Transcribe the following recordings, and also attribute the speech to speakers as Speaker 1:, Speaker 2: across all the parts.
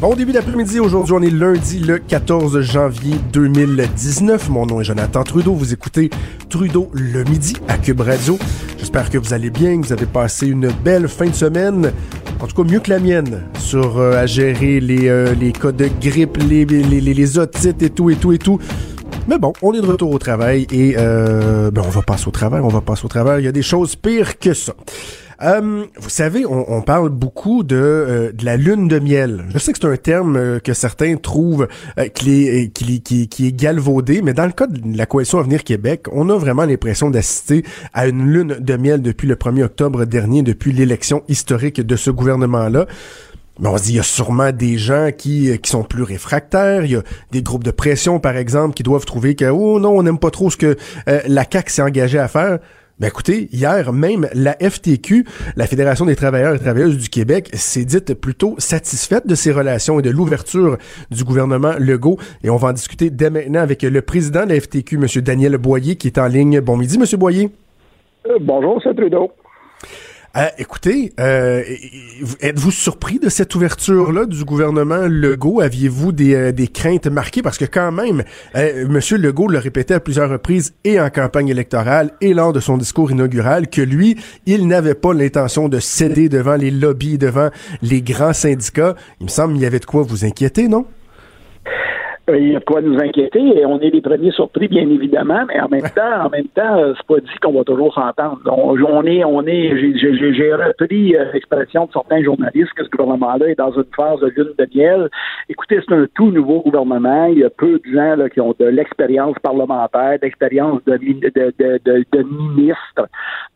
Speaker 1: Bon début d'après-midi, aujourd'hui on est lundi le 14 janvier 2019. Mon nom est Jonathan Trudeau, vous écoutez Trudeau le midi à Cube Radio. J'espère que vous allez bien, que vous avez passé une belle fin de semaine, en tout cas mieux que la mienne, sur euh, à gérer les, euh, les cas de grippe, les, les, les, otites et tout et tout et tout. Mais bon, on est de retour au travail et euh, ben on va passer au travail, on va passer au travail. Il y a des choses pires que ça. Euh, vous savez, on, on parle beaucoup de, euh, de la lune de miel. Je sais que c'est un terme euh, que certains trouvent euh, qui, est, qui, qui, qui est galvaudé, mais dans le cas de la coalition Avenir Québec, on a vraiment l'impression d'assister à une lune de miel depuis le 1er octobre dernier, depuis l'élection historique de ce gouvernement-là. Mais on se dit, il y a sûrement des gens qui, qui sont plus réfractaires. Il y a des groupes de pression, par exemple, qui doivent trouver que, oh non, on n'aime pas trop ce que euh, la CAQ s'est engagée à faire. Ben écoutez, hier même, la FTQ, la Fédération des travailleurs et travailleuses du Québec, s'est dite plutôt satisfaite de ces relations et de l'ouverture du gouvernement Legault. Et on va en discuter dès maintenant avec le président de la FTQ, M. Daniel Boyer, qui est en ligne. Bon midi, M. Boyer.
Speaker 2: Euh, bonjour, c'est Trudeau.
Speaker 1: Euh, écoutez, euh, êtes-vous surpris de cette ouverture-là du gouvernement Legault? Aviez-vous des, euh, des, craintes marquées? Parce que quand même, euh, M. Legault le répétait à plusieurs reprises et en campagne électorale et lors de son discours inaugural que lui, il n'avait pas l'intention de céder devant les lobbies, devant les grands syndicats. Il me semble qu'il y avait de quoi vous inquiéter, non?
Speaker 2: Euh, il y a de quoi nous inquiéter et on est les premiers surpris, bien évidemment, mais en même temps, en même temps, euh, c'est pas dit qu'on va toujours s'entendre. On, on, est, on est, j'ai repris euh, l'expression de certains journalistes que ce gouvernement-là est dans une phase de lune de miel. Écoutez, c'est un tout nouveau gouvernement. Il y a peu de gens là, qui ont de l'expérience parlementaire, d'expérience de, de, ministre.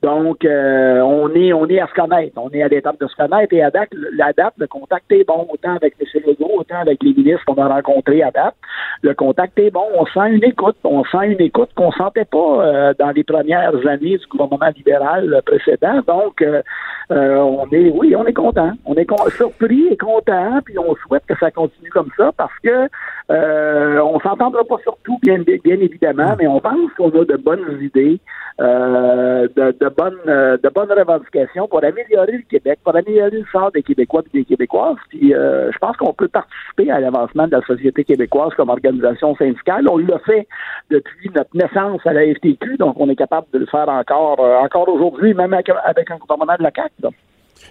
Speaker 2: Donc, euh, on est, on est à se connaître. On est à l'étape de se connaître et à date, la date, le contact est bon, autant avec M. Legault, autant avec les ministres qu'on a rencontrés à date le contact est bon. On sent une écoute. On sent une écoute qu'on sentait pas euh, dans les premières années du gouvernement libéral précédent. Donc, euh, euh, on est, oui, on est content. On est surpris et content, puis on souhaite que ça continue comme ça parce que euh, on s'entendra pas sur tout, bien, évidemment, mais on pense qu'on a de bonnes idées, euh, de, bonnes, de revendications pour améliorer le Québec, pour améliorer le sort des Québécois et des Québécoises. Puis, je pense qu'on peut participer à l'avancement de la société québécoise comme organisation syndicale. On l'a fait depuis notre naissance à la FTQ, donc on est capable de le faire encore, encore aujourd'hui, même avec, avec un gouvernement de la CAQ.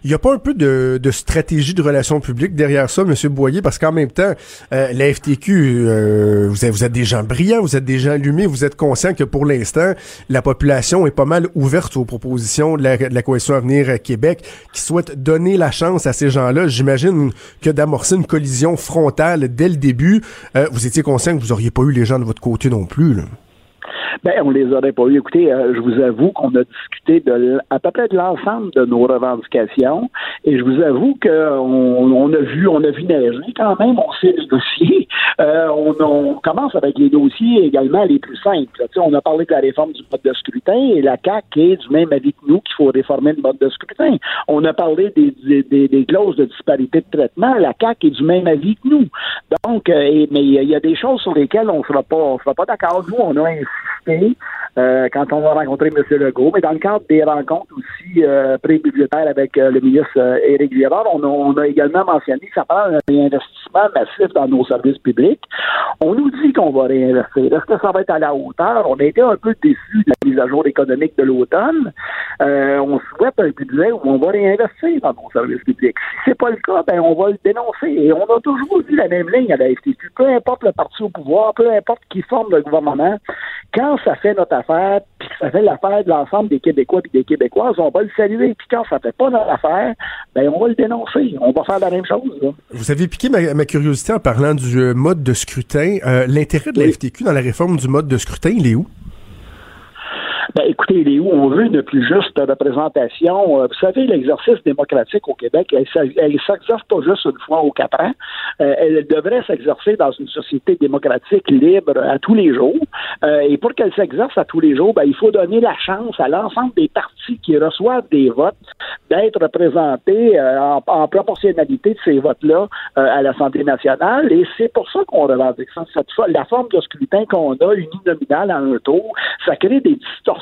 Speaker 1: Il n'y a pas un peu de, stratégie de relations publiques derrière ça, M. Boyer, parce qu'en même temps, euh, la FTQ, euh, vous, êtes, des gens brillants, vous êtes des gens allumés, vous êtes conscients que pour l'instant, la population est pas mal ouverte aux propositions de la, de la Coalition Avenir Québec, qui souhaite donner la chance à ces gens-là. J'imagine que d'amorcer une collision frontale dès le début, euh, vous étiez conscient que vous auriez pas eu les gens de votre côté non plus.
Speaker 2: Ben, on les aurait pas eu. Écoutez, euh, je vous avoue qu'on a discuté de à peu près de l'ensemble de nos revendications, et je vous avoue qu'on on a vu, on a vu neiger quand même. On s'est négocié. Euh, on, on, commence avec les dossiers également les plus simples. sais, on a parlé de la réforme du mode de scrutin, et la CAC est du même avis que nous qu'il faut réformer le mode de scrutin. On a parlé des, des, des, clauses de disparité de traitement. La CAC est du même avis que nous. Donc, euh, mais il y a des choses sur lesquelles on ne sera pas, pas d'accord. Nous, on a insisté euh, quand on va rencontrer M. Legault, mais dans le cadre des rencontres aussi euh, pré-budgétaires avec euh, le ministre Éric Girard, on a, également mentionné que ça parle d'un réinvestissement massif dans nos services publics. On nous dit qu'on va réinvestir. Est-ce que ça va être à la hauteur? On a été un peu déçus de la mise à jour économique de l'automne. On souhaite un budget où on va réinvestir dans nos services publics. Si c'est pas le cas, ben on va le dénoncer. Et on a toujours vu la même ligne à la FTQ. Peu importe le parti au pouvoir, peu importe qui forme le gouvernement, quand ça fait notre affaire, puis que ça fait l'affaire de l'ensemble des Québécois et des Québécoises, on va le saluer. Puis quand ça fait pas notre affaire, ben on va le dénoncer. On va faire la même chose. Là.
Speaker 1: Vous avez piqué ma, curiosité en parlant du euh, mode de scrutin. Euh, l'intérêt de la FTQ dans la réforme du mode de scrutin, il est où?
Speaker 2: Ben, écoutez, il est où? On veut une plus juste représentation. Euh, vous savez, l'exercice démocratique au Québec, elle, ne s'exerce pas juste une fois aux quatre. Euh, elle devrait s'exercer dans une société démocratique libre à tous les jours. Euh, et pour qu'elle s'exerce à tous les jours, ben, il faut donner la chance à l'ensemble des partis qui reçoivent des votes d'être représentés en, proportionnalité de ces votes-là à l'Assemblée nationale. Et c'est pour ça qu'on revendique ça. Cette, la forme de scrutin qu'on a, uninominale à un tour, ça crée des distorsions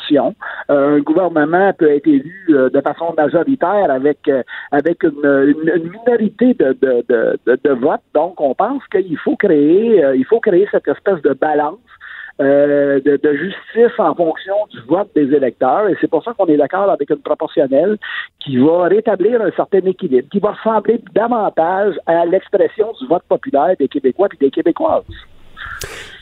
Speaker 2: euh, un gouvernement peut être élu euh, de façon majoritaire avec euh, avec une, minorité de, de, de, votes. Donc, on pense qu'il faut créer il faut créer cette espèce de balance. de, justice en fonction du vote des électeurs. Et c'est pour ça qu'on est d'accord avec une proportionnelle qui va rétablir un certain équilibre, qui va ressembler davantage à l'expression du vote populaire des Québécois et des Québécoises.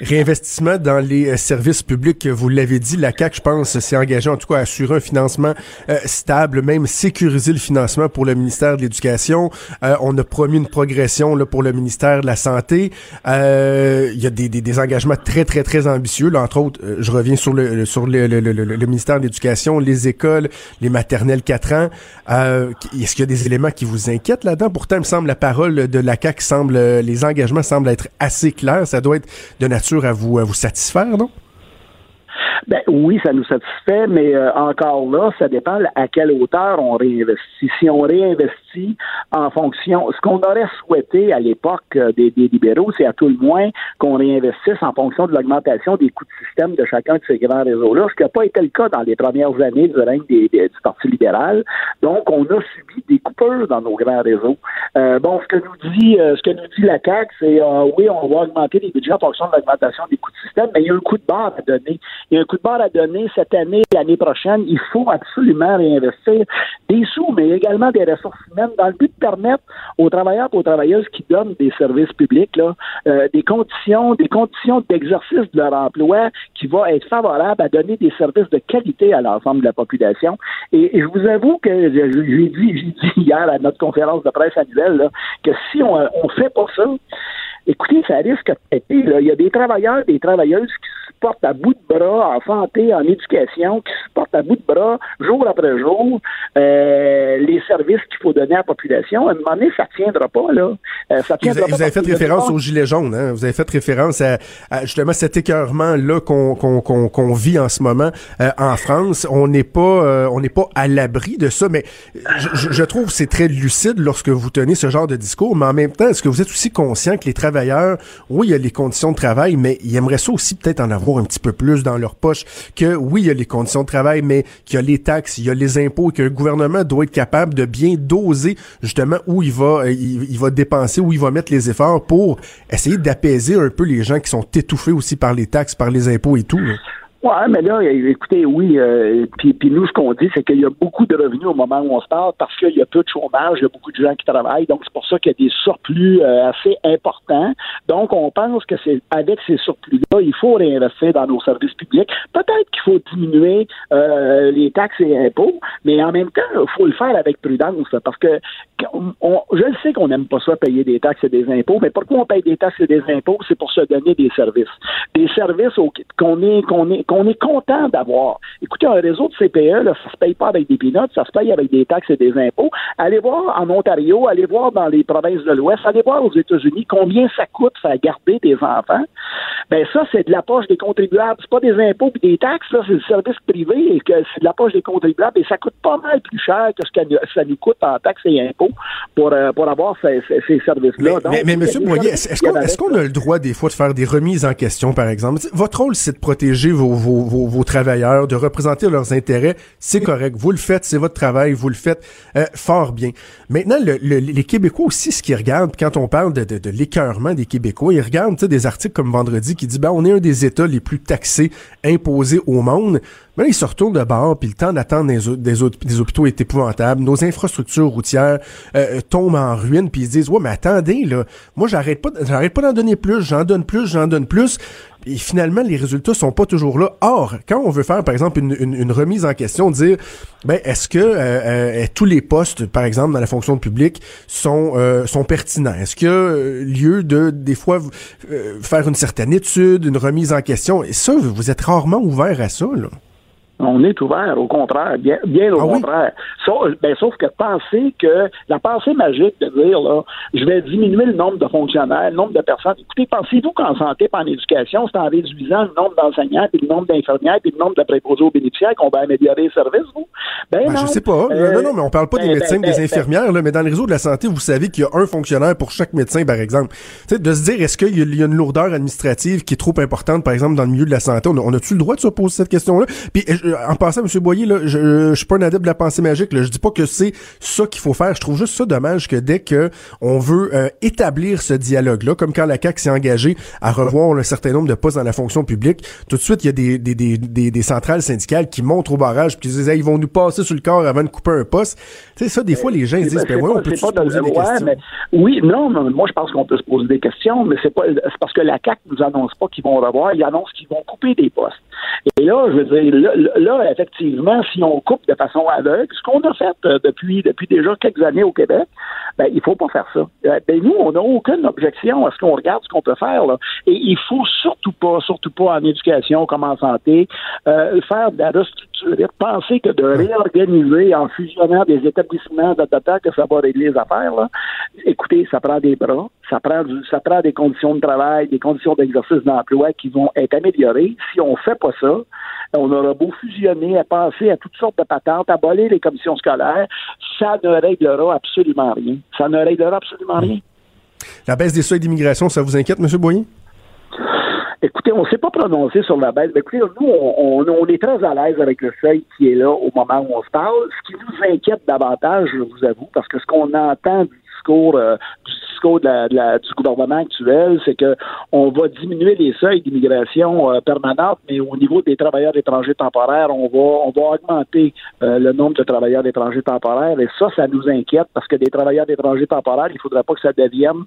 Speaker 1: Réinvestissement dans les euh, services publics, vous l'avez dit, la CAQ, je pense, s'est engagée en tout cas à assurer un financement euh, stable, même sécuriser le financement pour le ministère de l'Éducation. Euh, on a promis une progression là, pour le ministère de la Santé. Il y a des, des, des, engagements très, très, très ambitieux. Là, entre autres, je reviens sur le sur le, le, le, ministère de l'Éducation, les écoles, les maternelles 4 ans. Est-ce qu'il y a des éléments qui vous inquiètent là-dedans? Pourtant, il me semble la parole de la CAQ semble, les engagements semblent être assez clairs. Ça doit être de nature à vous, à vous satisfaire, non?
Speaker 2: Ben oui, ça nous satisfait, mais euh, encore là, ça dépend à quelle hauteur on réinvestit. Si on réinvestit en fonction, ce qu'on aurait souhaité à l'époque euh, des, libéraux, c'est à tout le moins qu'on réinvestisse en fonction de l'augmentation des coûts de système de chacun de ces grands réseaux-là, ce qui n'a pas été le cas dans les premières années du règne du Parti libéral. Donc, on a subi des coupures dans nos grands réseaux. Euh, bon, ce que nous dit, ce que nous dit la CAC, c'est oui, on va augmenter les budgets en fonction de l'augmentation des coûts de système, mais il y a un coup de barre à donner. Il y a un coup de barre à donner cette année, l'année prochaine. Il faut absolument réinvestir des sous, mais également des ressources humaines dans le but de permettre aux travailleurs et aux travailleuses qui donnent des services publics euh, des conditions, des conditions d'exercice de leur emploi qui vont être favorables à donner des services de qualité à l'ensemble de la population. Et, je vous avoue que j'ai dit, dit hier à notre conférence de presse annuelle que si on ne fait pas ça, écoutez, ça risque de péter. Il y a des travailleurs, des travailleuses qui portent à bout de bras en santé, en éducation, qui supportent à bout de bras jour après jour euh, les services qu'il faut donner à la population. À un moment donné, ça ne tiendra pas. Là.
Speaker 1: Euh, ça tiendra vous, avez fait référence aux Gilets jaunes. Hein? Vous avez fait référence à, justement cet écœurement-là qu'on qu'on vit en ce moment euh, en France. On n'est pas on n'est pas à l'abri de ça, mais je, je trouve c'est très lucide lorsque vous tenez ce genre de discours, mais en même temps, est-ce que vous êtes aussi conscient que les travailleurs, oui, il y a les conditions de travail, mais ils aimeraient ça aussi peut-être en avoir un petit peu plus dans leur poche que oui, il y a les conditions de travail, mais qu'il y a les taxes, il y a les impôts, le gouvernement doit être capable de bien doser justement où il va, euh, il, va dépenser, où il va mettre les efforts pour essayer d'apaiser un peu les gens qui sont étouffés aussi par les taxes, par les impôts et tout.
Speaker 2: Ouais, mais là, écoutez, oui, euh, puis, nous, ce qu'on dit, c'est qu'il y a beaucoup de revenus au moment où on se parle parce qu'il y a peu de chômage, il y a beaucoup de gens qui travaillent, donc c'est pour ça qu'il y a des surplus euh, assez importants. Donc, on pense que c'est avec ces surplus-là, il faut réinvestir dans nos services publics. Peut-être qu'il faut diminuer euh, les taxes et impôts, mais en même temps, il faut le faire avec prudence, parce que on, je sais qu'on n'aime pas ça payer des taxes et des impôts, mais pourquoi on paye des taxes et des impôts? C'est pour se donner des services. Des services qu'on est, qu'on est, qu'on est content d'avoir. Écoutez, un réseau de CPE, là, ça se paye pas avec des pinottes, ça se paye avec des taxes et des impôts. Allez voir en Ontario, allez voir dans les provinces de l'Ouest, allez voir aux États-Unis combien ça coûte faire garder des enfants. Ben ça, c'est de la poche des contribuables. C'est pas des impôts et des taxes, là, c'est du service privé et que c'est de la poche des contribuables et ça coûte pas mal plus cher que ce que ça nous coûte en taxes et impôts pour, euh, pour avoir ces, ces, services-là.
Speaker 1: Mais, mais, M. Boyer, est-ce qu'on a le droit des fois de faire des remises en question, par exemple? Votre rôle, c'est de protéger vos, vos, vos, vos, travailleurs, de représenter leurs intérêts. C'est correct. Vous le faites, c'est votre travail, vous le faites euh, fort bien. Maintenant, le, les Québécois aussi, ce qu'ils regardent, quand on parle de, de, de l'écœurement des Québécois, ils regardent des articles comme Vendredi qui dit, ben, on est un des États les plus taxés, imposés au monde. Mais là, ils se retournent de bord, puis le temps d'attendre des, des, des, hôpitaux est épouvantable. Nos infrastructures routières euh, tombent en ruine, puis ils se disent, ouais, mais attendez, là, moi, j'arrête pas, j'arrête pas d'en donner plus, j'en donne plus, j'en donne plus. Et finalement, les résultats sont pas toujours là. Or, quand on veut faire, par exemple, une, une, une remise en question, dire, ben, est-ce que euh, euh, tous les postes, par exemple, dans la fonction publique, sont euh, sont pertinents? Est-ce y a lieu de des fois faire une certaine étude, une remise en question? Et ça, vous êtes rarement ouvert à ça, là.
Speaker 2: On est ouvert, au contraire, bien, bien au
Speaker 1: Ah oui?
Speaker 2: contraire. Sauf, ben, sauf que penser que la pensée magique de dire là, je vais diminuer le nombre de fonctionnaires, le nombre de personnes. Écoutez, pensez-vous qu'en santé, pas en éducation, c'est en réduisant le nombre d'enseignants, puis le nombre d'infirmières, puis le nombre de préposés aux bénéficiaires qu'on va améliorer les services, vous? Ben,
Speaker 1: Ben,
Speaker 2: non.
Speaker 1: je sais pas.
Speaker 2: Euh,
Speaker 1: non, non, mais on parle pas des
Speaker 2: ben,
Speaker 1: médecins,
Speaker 2: ben,
Speaker 1: des infirmières, là, mais dans le réseau de la santé, vous savez qu'il y a un fonctionnaire pour chaque médecin, par exemple. Tu sais, de se dire, est-ce qu'il y a- il y a une lourdeur administrative qui est trop importante, par exemple, dans le milieu de la santé? On a-tu le droit de se poser cette question-là? Puis, en passant, M. Boyer, là, je, je suis pas un adepte de la pensée magique, là. Je dis pas que c'est ça qu'il faut faire. Je trouve juste ça dommage que dès que on veut euh, établir ce dialogue-là, comme quand la CAQ s'est engagée à revoir un certain nombre de postes dans la fonction publique, tout de suite, il y a des, des, des, des, des centrales syndicales qui montrent au barrage puis qui disent, Hey, ils vont nous passer sur le corps avant de couper un poste? Tu sais, ça, des fois, les gens ils disent, ben ouais, on peut se poser des
Speaker 2: ouais,
Speaker 1: questions?
Speaker 2: mais- oui, non, mais moi je pense qu'on peut se poser des questions, mais c'est pas parce que la CAC nous annonce pas qu'ils vont revoir, ils annoncent qu'ils vont couper des postes. Et là, je veux dire, là, là, effectivement, si on coupe de façon aveugle, ce qu'on a fait euh, depuis depuis déjà quelques années au Québec, ben il faut pas faire ça. Euh, Ben nous, on n'a aucune objection à ce qu'on regarde ce qu'on peut faire là. Et il faut surtout pas, surtout pas en éducation comme en santé, euh, faire de la restructurer, penser que de réorganiser en fusionnant des établissements data que ça va régler les affaires là. Écoutez, ça prend des bras, ça prend du, ça prend des conditions de travail, des conditions d'exercice d'emploi qui vont être améliorées. Si on fait pas ça, on aura beau fusionner, à penser à toutes sortes de patentes, abolir les commissions scolaires, ça ne réglera absolument rien. Ça ne réglera absolument rien.
Speaker 1: La baisse des seuils d'immigration, ça vous inquiète, M. Boyer?
Speaker 2: Écoutez, on ne s'est pas prononcé sur la baisse. Mais écoutez, nous, on, on- est très à l'aise avec le seuil qui est là au moment où on se parle. Ce qui nous inquiète davantage, je vous avoue, parce que ce qu'on entend du discours, euh, du discours de la- de la- du gouvernement actuel, c'est que on va diminuer les seuils d'immigration euh, permanente, mais au niveau des travailleurs étrangers temporaires, on va on va augmenter euh, le nombre de travailleurs étrangers temporaires. Et ça, ça nous inquiète parce que des travailleurs étrangers temporaires, il faudrait pas que ça devienne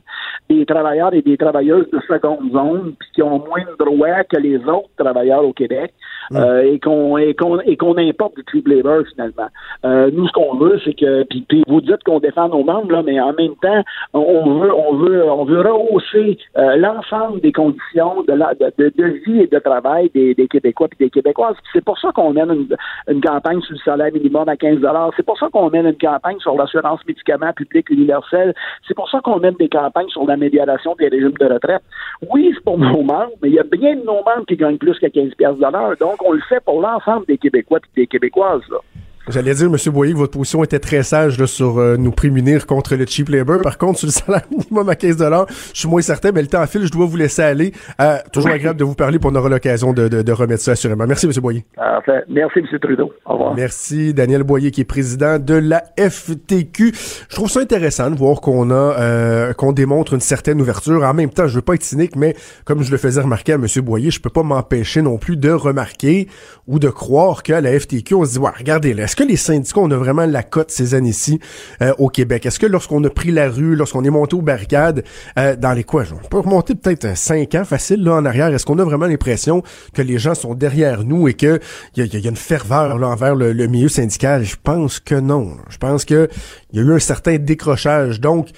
Speaker 2: des travailleurs et des travailleuses de seconde zone, puis qui ont moins de droits que les autres travailleurs au Québec, euh, et qu'on et qu'on et qu'on importe du cheap labor finalement. Euh, nous, ce qu'on veut, c'est que puis, puis vous dites qu'on défend nos membres là, mais en même temps, on veut on veut on veut rehausser euh, l'ensemble des conditions de, vie et de travail des, Québécois et des Québécoises. C'est pour ça qu'on mène une, campagne sur le salaire minimum à 15 C'est pour ça qu'on mène une campagne sur l'assurance médicaments publique universelle. C'est pour ça qu'on mène des campagnes sur l'amélioration des régimes de retraite. Oui, c'est pour nos membres, mais il y a bien de nos membres qui gagnent plus que 15 pièces de l'heure. Donc, on le fait pour l'ensemble des Québécois et des Québécoises.
Speaker 1: J'allais dire, M. Boyer, que votre position était très sage là, sur euh, nous prémunir contre le cheap labor. Par contre, sur le salaire minimum à 15 je suis moins certain, mais le temps file, je dois vous laisser aller. Euh, toujours agréable de vous parler, puis on aura l'occasion de, de, de remettre ça assurément. Merci, M. Boyer.
Speaker 2: Enfin, merci, M. Trudeau. Au revoir.
Speaker 1: Merci, Daniel Boyer, qui est président de la FTQ. Je trouve ça intéressant de voir qu'on a euh, qu'on démontre une certaine ouverture. En même temps, je veux pas être cynique, mais comme je le faisais remarquer à M. Boyer, je peux pas m'empêcher non plus de remarquer ou de croire qu'à la FTQ, on se dit, ouais, regardez, là, est-ce que les syndicats, on a vraiment la cote ces années-ci euh, au Québec? Est-ce que lorsqu'on a pris la rue, lorsqu'on est monté aux barricades, euh, dans les quoi, on peut remonter peut-être cinq ans facile là en arrière, est-ce qu'on a vraiment l'impression que les gens sont derrière nous et que il y a, une ferveur envers le, milieu syndical? Je pense que non. Je pense que il y a eu un certain décrochage. Donc,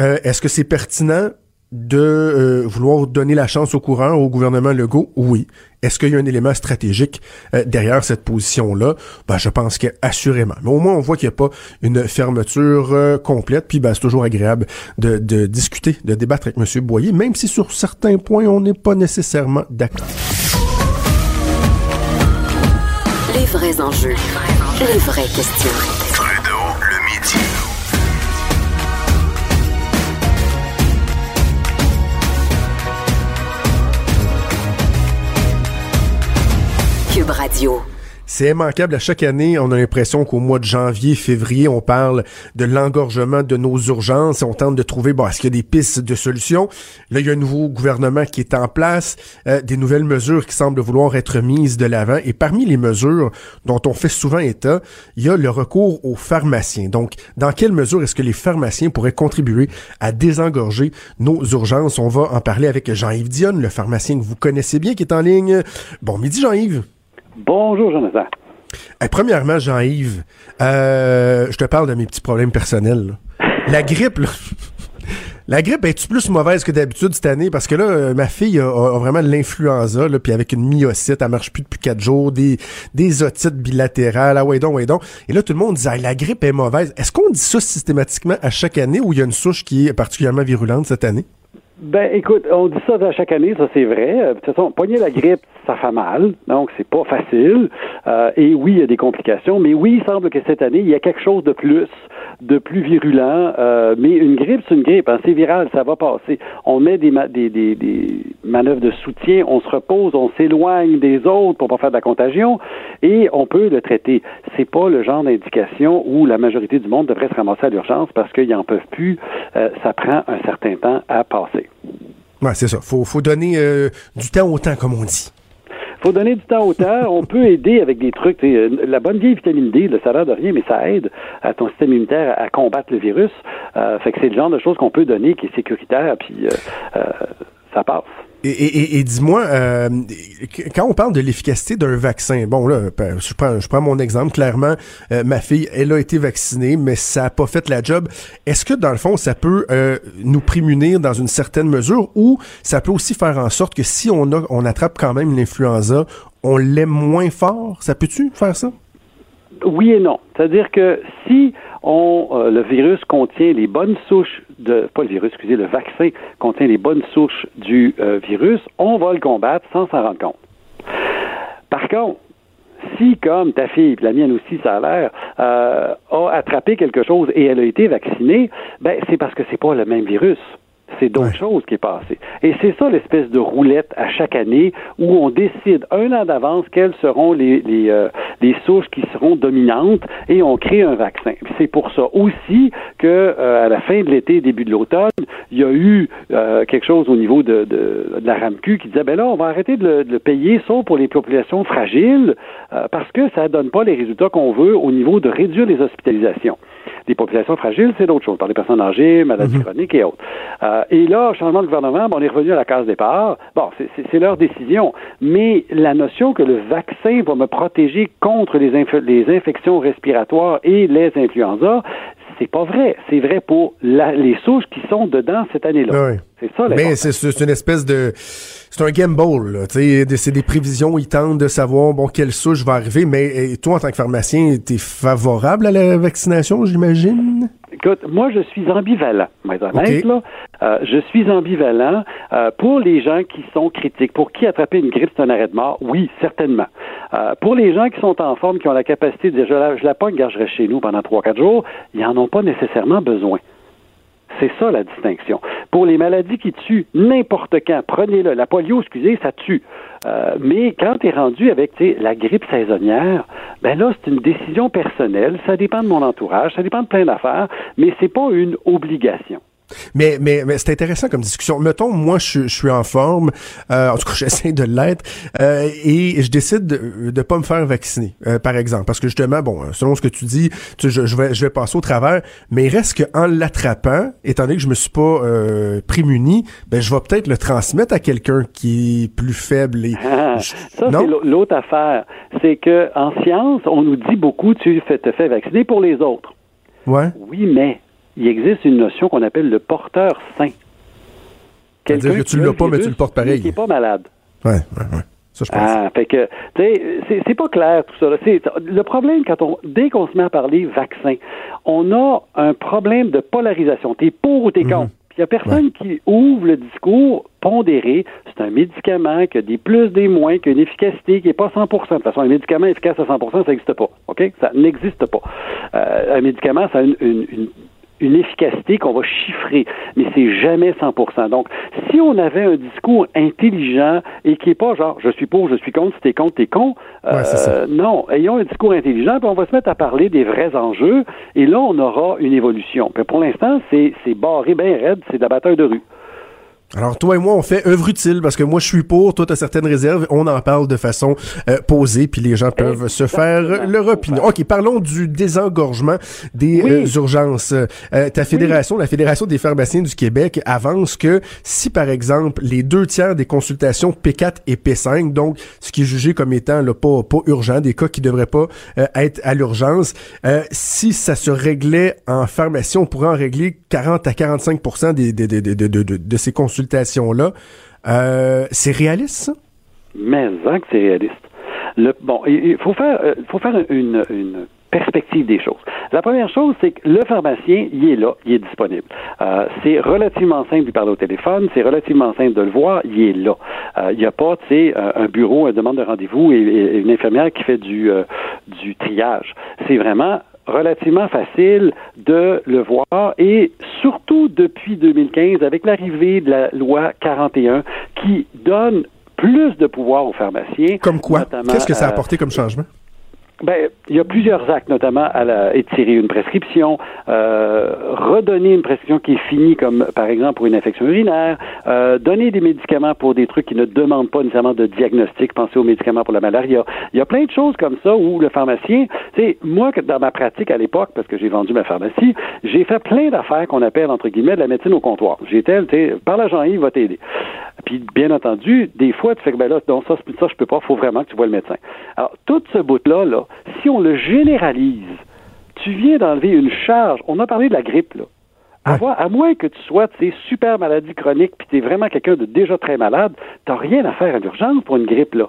Speaker 1: euh, est-ce que c'est pertinent? De euh, vouloir donner la chance au courant au gouvernement Legault? Oui. Est-ce qu'il y a un élément stratégique euh, derrière cette position-là? Ben, je pense que assurément. Mais au moins, on voit qu'il n'y a pas une fermeture euh, complète. Puis, ben, c'est toujours agréable de, de discuter, de débattre avec M. Boyer, même si sur certains points, on n'est pas nécessairement d'accord.
Speaker 3: Les vrais enjeux. Les vraies questions.
Speaker 1: C'est immanquable. À chaque année, on a l'impression qu'au mois de janvier, février, on parle de l'engorgement de nos urgences. On tente de trouver, bon, est-ce qu'il y a des pistes de solutions? Là, il y a un nouveau gouvernement qui est en place, euh, des nouvelles mesures qui semblent vouloir être mises de l'avant. Et parmi les mesures dont on fait souvent état, il y a le recours aux pharmaciens. Donc, dans quelle mesure est-ce que les pharmaciens pourraient contribuer à désengorger nos urgences? On va en parler avec Jean-Yves Dionne, le pharmacien que vous connaissez bien, qui est en ligne. Bon midi, Jean-Yves.
Speaker 4: Bonjour, Jonathan.
Speaker 1: premièrement, Jean-Yves, euh, je te parle de mes petits problèmes personnels. La grippe. La grippe est-tu plus mauvaise que d'habitude cette année? Parce que là, euh, ma fille a, vraiment l'influenza, là, puis avec une myocyte, elle marche plus depuis quatre jours, des, des otites bilatérales, ah ouais donc, ouais donc. Et là, tout le monde dit, la grippe est mauvaise. Est-ce qu'on dit ça systématiquement à chaque année ou il y a une souche qui est particulièrement virulente cette année?
Speaker 4: Ben, écoute, on dit ça à chaque année, ça c'est vrai. Euh, de toute façon, pogner la grippe, ça fait mal, donc c'est pas facile. Euh, et oui, il y a des complications, mais oui, il semble que cette année, il y a quelque chose de plus de plus virulent. Euh, mais une grippe, c'est une grippe. Hein, c'est viral, ça va passer. On met des, des, des, des, manœuvres de soutien, on se repose, on s'éloigne des autres pour pas faire de la contagion et on peut le traiter. C'est pas le genre d'indication où la majorité du monde devrait se ramasser à l'urgence parce qu'ils n'en peuvent plus. Euh, ça prend un certain temps à passer.
Speaker 1: Ouais, c'est ça. Faut, faut donner euh, du temps au temps, comme on dit
Speaker 4: faut donner du temps au temps. On peut aider avec des trucs. Euh, la bonne vieille vitamine D, ça n'a de rien, mais ça aide à ton système immunitaire à combattre le virus. Euh, fait que c'est le genre de choses qu'on peut donner qui est sécuritaire, puis euh, ça passe.
Speaker 1: Et, dis-moi, euh, quand on parle de l'efficacité d'un vaccin, bon là, ben, je prends, je prends mon exemple clairement, euh, ma fille, elle a été vaccinée, mais ça n'a pas fait la job. Est-ce que dans le fond, ça peut euh, nous prémunir dans une certaine mesure, ou ça peut aussi faire en sorte que si on a, on attrape quand même l'influenza, on l'aime moins fort? Ça peut-tu faire ça?
Speaker 4: Oui et non. C'est-à-dire que si on, euh, le virus contient les bonnes souches de, pas le virus, excusez, le vaccin contient les bonnes souches du euh, virus, on va le combattre sans s'en rendre compte. Par contre, si, comme ta fille, la mienne aussi, ça a l'air, euh, a attrapé quelque chose et elle a été vaccinée, ben c'est parce que c'est pas le même virus. C'est d'autres choses qui est passé. Et c'est ça l'espèce de roulette à chaque année où on décide un an d'avance quelles seront les, les, euh, les souches qui seront dominantes et on crée un vaccin. C'est pour ça aussi que euh, à la fin de l'été, début de l'automne, il y a eu euh, quelque chose au niveau de, de, de, la RAMQ qui disait ben là, on va arrêter de le, de le payer sauf pour les populations fragiles parce que ça donne pas les résultats qu'on veut au niveau de réduire les hospitalisations. Les populations fragiles, c'est d'autres choses, par les personnes âgées, maladies mhm. chroniques et autres. Euh, et là, changement de gouvernement, on est revenu à la case départ. Bon, c'est leur décision. Mais la notion que le vaccin va me protéger contre les, les infections respiratoires et les influenza, c'est pas vrai. C'est vrai pour les souches qui sont dedans cette année-là. C'est ça.
Speaker 1: Mais c'est une espèce de, c'est un gamble. Là, c'est des prévisions. Ils tentent de savoir bon quelle souche va arriver. Mais toi, en tant que pharmacien, t'es favorable à la vaccination, j'imagine?
Speaker 4: Écoute, moi, je suis ambivalent. Mais honnête, là, euh, je suis ambivalent euh, pour les gens qui sont critiques. Pour qui attraper une grippe, c'est un arrêt de mort? Oui, certainement. Euh, pour les gens qui sont en forme, qui ont la capacité de dire je la, je la pogne, je chez nous pendant trois, quatre jours, ils n'en ont pas nécessairement besoin. C'est ça la distinction. Pour les maladies qui tuent n'importe quand, prenez-le. La polio, excusez, ça tue. Euh, mais quand tu es rendu avec la grippe saisonnière, ben là, c'est une décision personnelle. Ça dépend de mon entourage, ça dépend de plein d'affaires, mais c'est pas une obligation.
Speaker 1: Mais, mais, mais c'est intéressant comme discussion. Mettons, moi, je, suis en forme, euh, en tout cas, j'essaie de l'être, euh, et je décide de ne pas me faire vacciner, euh, par exemple. Parce que justement, bon, selon ce que tu dis, tu, je, je, vais, je vais passer au travers, mais il reste qu'en l'attrapant, étant donné que je me suis pas prémuni, ben, je vais peut-être le transmettre à quelqu'un qui est plus faible. Et,
Speaker 4: ah, ça, c'est l'autre affaire. C'est que en science, on nous dit beaucoup, tu te fais vacciner pour les autres.
Speaker 1: Ouais.
Speaker 4: Oui, mais il existe une notion qu'on appelle le porteur sain.
Speaker 1: C'est-à-dire que tu l'as pas, mais tu le portes pareil.
Speaker 4: Qui n'est pas malade.
Speaker 1: Ouais, ouais, ouais. Ça, je pense.
Speaker 4: Ah, fait que, tu sais, c'est pas clair tout ça. Le problème, quand on, dès qu'on se met à parler vaccin, on a un problème de polarisation. T'es pour ou t'es mhm. contre. Puis il n'y a personne qui ouvre le discours pondéré. C'est un médicament qui a des plus, des moins, qui a une efficacité qui n'est pas 100 De toute façon, un médicament efficace à 100 ça n'existe pas. OK? Ça n'existe pas. Euh, un médicament, ça a une une efficacité qu'on va chiffrer, mais c'est jamais 100%. Donc, si on avait un discours intelligent et qui est pas genre je suis pour, je suis contre, si t'es contre, t'es con, euh, non, ayons un discours intelligent, puis on va se mettre à parler des vrais enjeux, et là on aura une évolution. Puis pour l'instant, c'est barré bien raide, c'est d'abatteur de rue.
Speaker 1: Alors, toi et moi, on fait œuvre utile parce que moi, je suis pour, toi, tu as certaines réserves. On en parle de façon euh, posée, puis les gens peuvent se faire leur opinion. OK, parlons du désengorgement des euh, urgences. Euh, ta fédération, la Fédération des pharmaciens du Québec, avance que si, par exemple, les deux tiers des consultations P4 et P5, donc ce qui est jugé comme étant là, pas, pas urgent, des cas qui devraient pas être à l'urgence, si ça se réglait en pharmacie, on pourrait en régler 40 à 45 des, de, de, de, de ces consultations euh, c'est réaliste, ça?
Speaker 4: Mais hein, que c'est réaliste. Bon, il faut faire, euh, faut faire une, perspective des choses. La première chose, c'est que le pharmacien, il est là, il est disponible. Euh, c'est relativement simple de lui parler au téléphone, c'est relativement simple de le voir, il est là. il n'y a pas, tu sais, un bureau, une demande de rendez-vous et, une infirmière qui fait du, du triage. C'est vraiment relativement facile de le voir et surtout depuis 2015 avec l'arrivée de la loi 41 qui donne plus de pouvoir aux pharmaciens.
Speaker 1: Comme quoi? Qu'est-ce que ça a apporté comme changement?
Speaker 4: Ben, il y a plusieurs actes, notamment à étirer une prescription, euh, redonner une prescription qui est finie, comme par exemple pour une infection urinaire, euh, donner des médicaments pour des trucs qui ne demandent pas nécessairement de diagnostic, penser aux médicaments pour la malaria. Il y a plein de choses comme ça où le pharmacien, tu moi, dans ma pratique à l'époque, parce que j'ai vendu ma pharmacie, j'ai fait plein d'affaires qu'on appelle, entre guillemets, de la médecine au comptoir. J'étais, tu sais, par l'agent il va t'aider. Puis, bien entendu, des fois, tu fais que, ben là, non, ça, ça, je peux pas, faut vraiment que tu vois le médecin. Alors, tout ce bout-là, là, si on le généralise, tu viens d'enlever une charge. On a parlé de la grippe, là. À, moins que tu sois ces super maladies chroniques, puis tu es vraiment quelqu'un de déjà très malade, tu n'as rien à faire à l'urgence pour une grippe, là.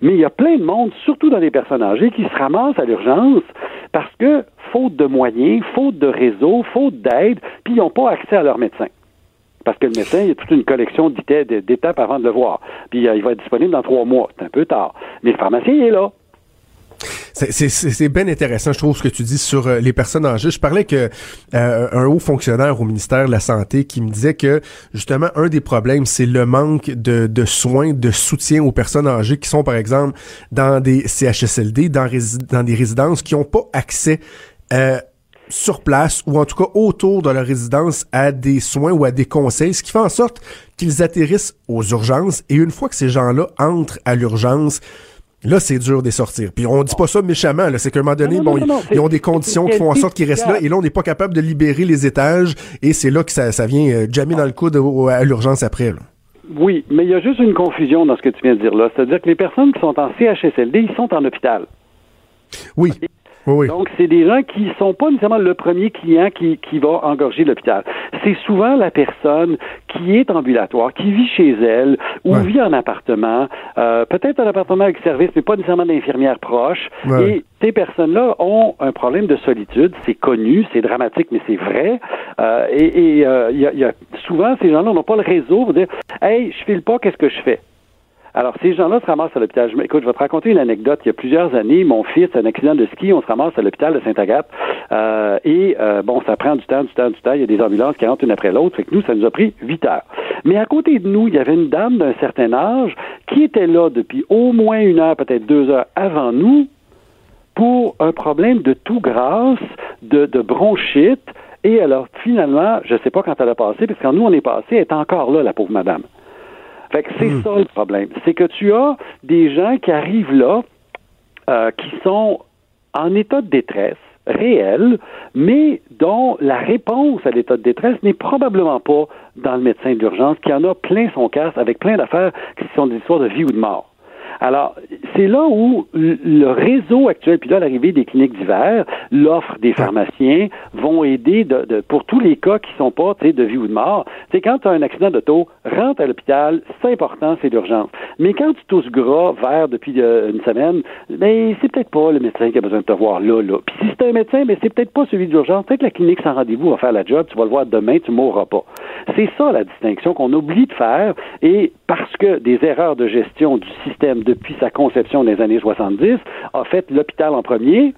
Speaker 4: Mais il y a plein de monde, surtout dans les personnes âgées, qui se ramassent à l'urgence parce que, faute de moyens, faute de réseau, faute d'aide, puis ils n'ont pas accès à leur médecin parce que le médecin, il y a toute une collection d'étapes avant de le voir. Puis euh, il va être disponible dans trois mois. C'est un peu tard. Mais le pharmacien, il est là.
Speaker 1: C'est bien intéressant, je trouve, ce que tu dis sur euh, les personnes âgées. Je parlais que euh, un haut fonctionnaire au ministère de la Santé qui me disait que justement un des problèmes, c'est le manque de, de, soins, de soutien aux personnes âgées qui sont, par exemple, dans des CHSLD, dans, des résidences qui n'ont pas accès euh, sur place ou en tout cas autour de leur résidence à des soins ou à des conseils, ce qui fait en sorte qu'ils atterrissent aux urgences et une fois que ces gens-là entrent à l'urgence, Là, c'est dur de sortir. Puis on dit pas ça méchamment, c'est qu'à un moment donné, bon, ils, ont des conditions qui font en sorte qu'ils restent là, et là, on n'est pas capable de libérer les étages, et c'est là que ça, ça vient euh, jammer dans le coude à l'urgence après.
Speaker 4: Oui, mais il y a juste une confusion dans ce que tu viens de dire là. C'est-à-dire que les personnes qui sont en CHSLD, ils sont en hôpital.
Speaker 1: Oui.
Speaker 4: Donc, c'est des gens qui sont pas nécessairement le premier client qui, qui va engorger l'hôpital. C'est souvent la personne qui est ambulatoire, qui vit chez elle ou vit en appartement, euh, peut-être un appartement avec service, mais pas nécessairement d'infirmière proche. Et ces personnes-là ont un problème de solitude. C'est connu, c'est dramatique, mais c'est vrai. Euh, et il euh, y, a, y, a, souvent, ces gens-là n'ont pas le réseau pour dire Hey, je file pas, qu'est-ce que je fais? Alors, ces gens-là se ramassent à l'hôpital. Écoute, je vais te raconter une anecdote. Il y a plusieurs années, mon fils a un accident de ski, on se ramasse à l'hôpital de Saint-Agathe. Euh, et euh, bon, ça prend du temps, du temps, du temps. Il y a des ambulances qui rentrent une après l'autre. Fait que nous, ça nous a pris huit heures. Mais à côté de nous, il y avait une dame d'un certain âge qui était là depuis au moins une heure, peut-être deux heures avant nous, pour un problème de tout grasse, de, bronchite. Et alors, finalement, je ne sais pas quand elle a passé, parce nous, on est passé, elle est encore là, la pauvre madame. Fait que c'est hmm. ça le problème. C'est que tu as des gens qui arrivent là, euh, qui sont en état de détresse réel, mais dont la réponse à l'état de détresse n'est probablement pas dans le médecin d'urgence, qui en a plein son casse avec plein d'affaires qui sont des histoires de vie ou de mort. Alors, c'est là où le réseau actuel, puis là, l'arrivée des cliniques d'hiver, l'offre des pharmaciens vont aider de, pour tous les cas qui sont pas de vie ou de mort. C'est quand tu as un accident d'auto, rentre à l'hôpital, c'est important, c'est l'urgence. Mais quand tu tousses gras, vert depuis euh, une semaine, ben, c'est peut-être pas le médecin qui a besoin de te voir là, là. Puis si c'est un médecin, ben, c'est peut-être pas celui d'urgence. Peut-être que la clinique sans rendez-vous va faire la job, tu vas le voir demain, tu mourras pas. C'est ça la distinction qu'on oublie de faire et parce que des erreurs de gestion du système depuis sa conception des années 70, a fait l'hôpital en premier,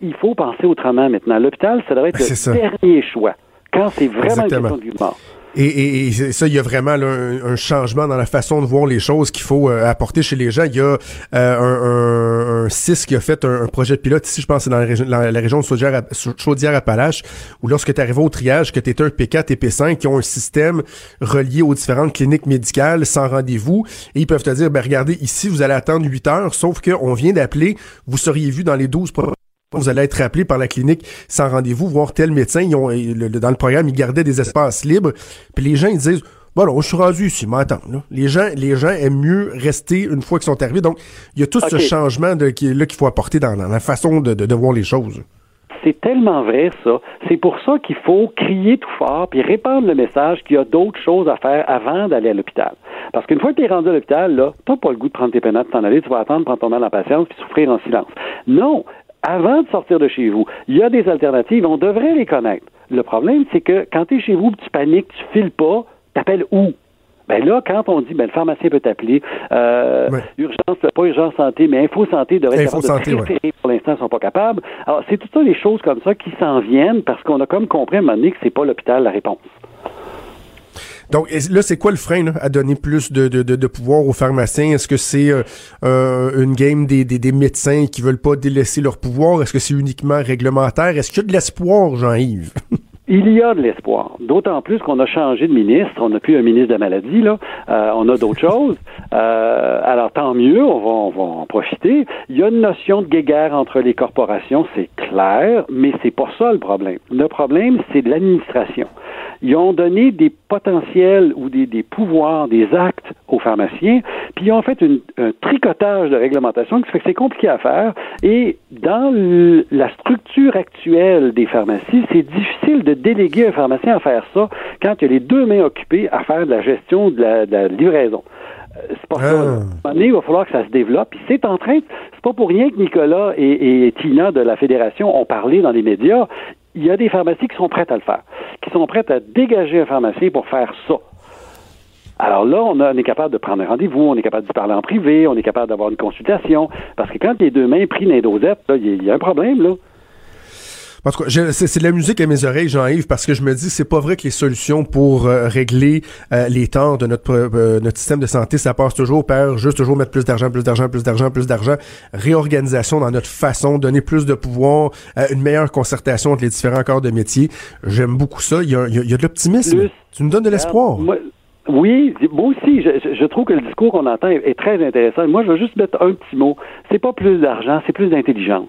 Speaker 4: il faut penser autrement maintenant. L'hôpital, ça devrait être
Speaker 1: C'est
Speaker 4: le
Speaker 1: ça.
Speaker 4: dernier choix. Quand c'est vraiment
Speaker 1: Exactement.
Speaker 4: une question de mort.
Speaker 1: Et, et- et ça, il y a vraiment là, un, un changement dans la façon de voir les choses qu'il faut euh, apporter chez les gens. Il y a euh, un, un, un CIS qui a fait un, projet pilote ici, je pense, c'est dans la région, la, région de Chaudière- Chaudière-Appalaches, où lorsque tu arrivé au triage, que tu étais un P4 et P5, qui ont un système relié aux différentes cliniques médicales sans rendez-vous, et ils peuvent te dire, ben regardez, ici, vous allez attendre 8 heures, sauf qu'on vient d'appeler, vous seriez vu dans les 12 pro- vous allez être appelé par la clinique sans rendez-vous, voir tel médecin. Ils ont, le- le- dans le programme, ils gardaient des espaces libres. Puis les gens, ils disent, bon, non, je suis rendu ici, m'attends. Les gens, les gens aiment mieux rester une fois qu'ils sont arrivés. Donc, il y a tout ce changement de, qui, là qu'il faut apporter dans, dans la façon de, de, de voir les choses.
Speaker 4: C'est tellement vrai, ça. C'est pour ça qu'il faut crier tout fort puis répandre le message qu'il y a d'autres choses à faire avant d'aller à l'hôpital. Parce qu'une fois que tu es rendu à l'hôpital, là, t'as pas le goût de prendre tes pénates, t'en aller, tu vas attendre, prendre ton mal en patience puis souffrir en silence. Non! Avant de sortir de chez vous, il y a des alternatives, on devrait les connaître. Le problème, c'est que quand tu es chez vous, tu paniques, tu files pas, t'appelles où? Ben là, quand on dit, ben le pharmacien peut t'appeler, euh, urgence, pas urgence santé, mais info santé devrait être
Speaker 1: santé,
Speaker 4: de. Pour l'instant, ils sont pas capables. Alors, c'est tout ça des choses comme ça qui s'en viennent parce qu'on a comme compris à un moment donné que c'est pas l'hôpital la réponse.
Speaker 1: Donc là, c'est quoi le frein là, à donner plus de, de, de, de pouvoir aux pharmaciens? Est-ce que c'est euh, euh, une game des, des, des médecins qui veulent pas délaisser leur pouvoir? Est-ce que c'est uniquement réglementaire? Est-ce qu'il y a de l'espoir, Jean-Yves?
Speaker 4: Il y a de l'espoir. D'autant plus qu'on a changé de ministre. On n'a plus un ministre de la maladie, là. Euh, on a d'autres choses. Euh, alors, tant mieux, on va, on va en profiter. Il y a une notion de guéguerre entre les corporations, c'est clair, mais c'est pas ça le problème. Le problème, c'est de l'administration. Ils ont donné des potentiels ou des, des pouvoirs, des actes aux pharmaciens, puis ils ont fait une- un tricotage de réglementation qui fait que c'est compliqué à faire. Et dans le- la structure actuelle des pharmacies, c'est difficile de déléguer un pharmacien à faire ça quand il y a les deux mains occupées à faire de la gestion de la, de la livraison. Euh, C'est pas ça. là.
Speaker 1: Ah.
Speaker 4: Il va falloir que ça se développe. Puis c'est en train, de- c'est pas pour rien que Nicolas et, et Tina de la Fédération ont parlé dans les médias. Il y a des pharmacies qui sont prêtes à le faire, qui sont prêtes à dégager un pharmacien pour faire ça. Alors là, on, a- on est capable de prendre un rendez-vous, on est capable d'y parler en privé, on est capable d'avoir une consultation. Parce que quand les deux mains dans les dosettes, il y, y a un problème, là.
Speaker 1: En tout cas, je- c'est de la musique à mes oreilles, Jean-Yves, parce que je me dis, c'est pas vrai que les solutions pour euh, régler euh, les torts de notre euh, notre système de santé, ça passe toujours par juste toujours mettre plus d'argent, plus d'argent, plus d'argent, plus d'argent, réorganisation dans notre façon, donner plus de pouvoir, euh, une meilleure concertation entre les différents corps de métier. J'aime beaucoup ça. Il y a, il y a- il y a de l'optimisme. Tu nous donnes de l'espoir.
Speaker 4: Oui, moi aussi, je, je- je trouve que le discours qu'on entend est, est très intéressant. Moi, je veux juste mettre un petit mot. C'est pas plus d'argent, c'est plus d'intelligence.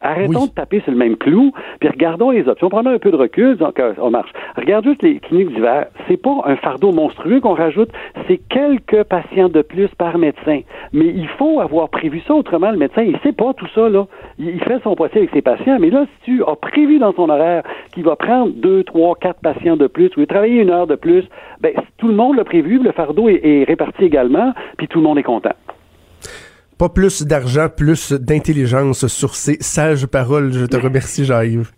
Speaker 4: Arrêtons
Speaker 1: Oui.
Speaker 4: de taper sur le même clou, puis regardons les options. Prenons un peu de recul, donc euh, on marche. Regarde juste les cliniques d'hiver. C'est pas un fardeau monstrueux qu'on rajoute, c'est quelques patients de plus par médecin. Mais il faut avoir prévu ça, autrement le médecin, il sait pas tout ça, là. Il, il fait son possible avec ses patients, mais là, si tu as prévu dans son horaire qu'il va prendre deux, trois, quatre patients de plus, ou travailler une heure de plus, ben tout le monde l'a prévu, le fardeau est, est réparti également, puis tout le monde est content.
Speaker 1: Pas plus d'argent, plus d'intelligence sur ces sages paroles. Je te remercie, Jean-Yves.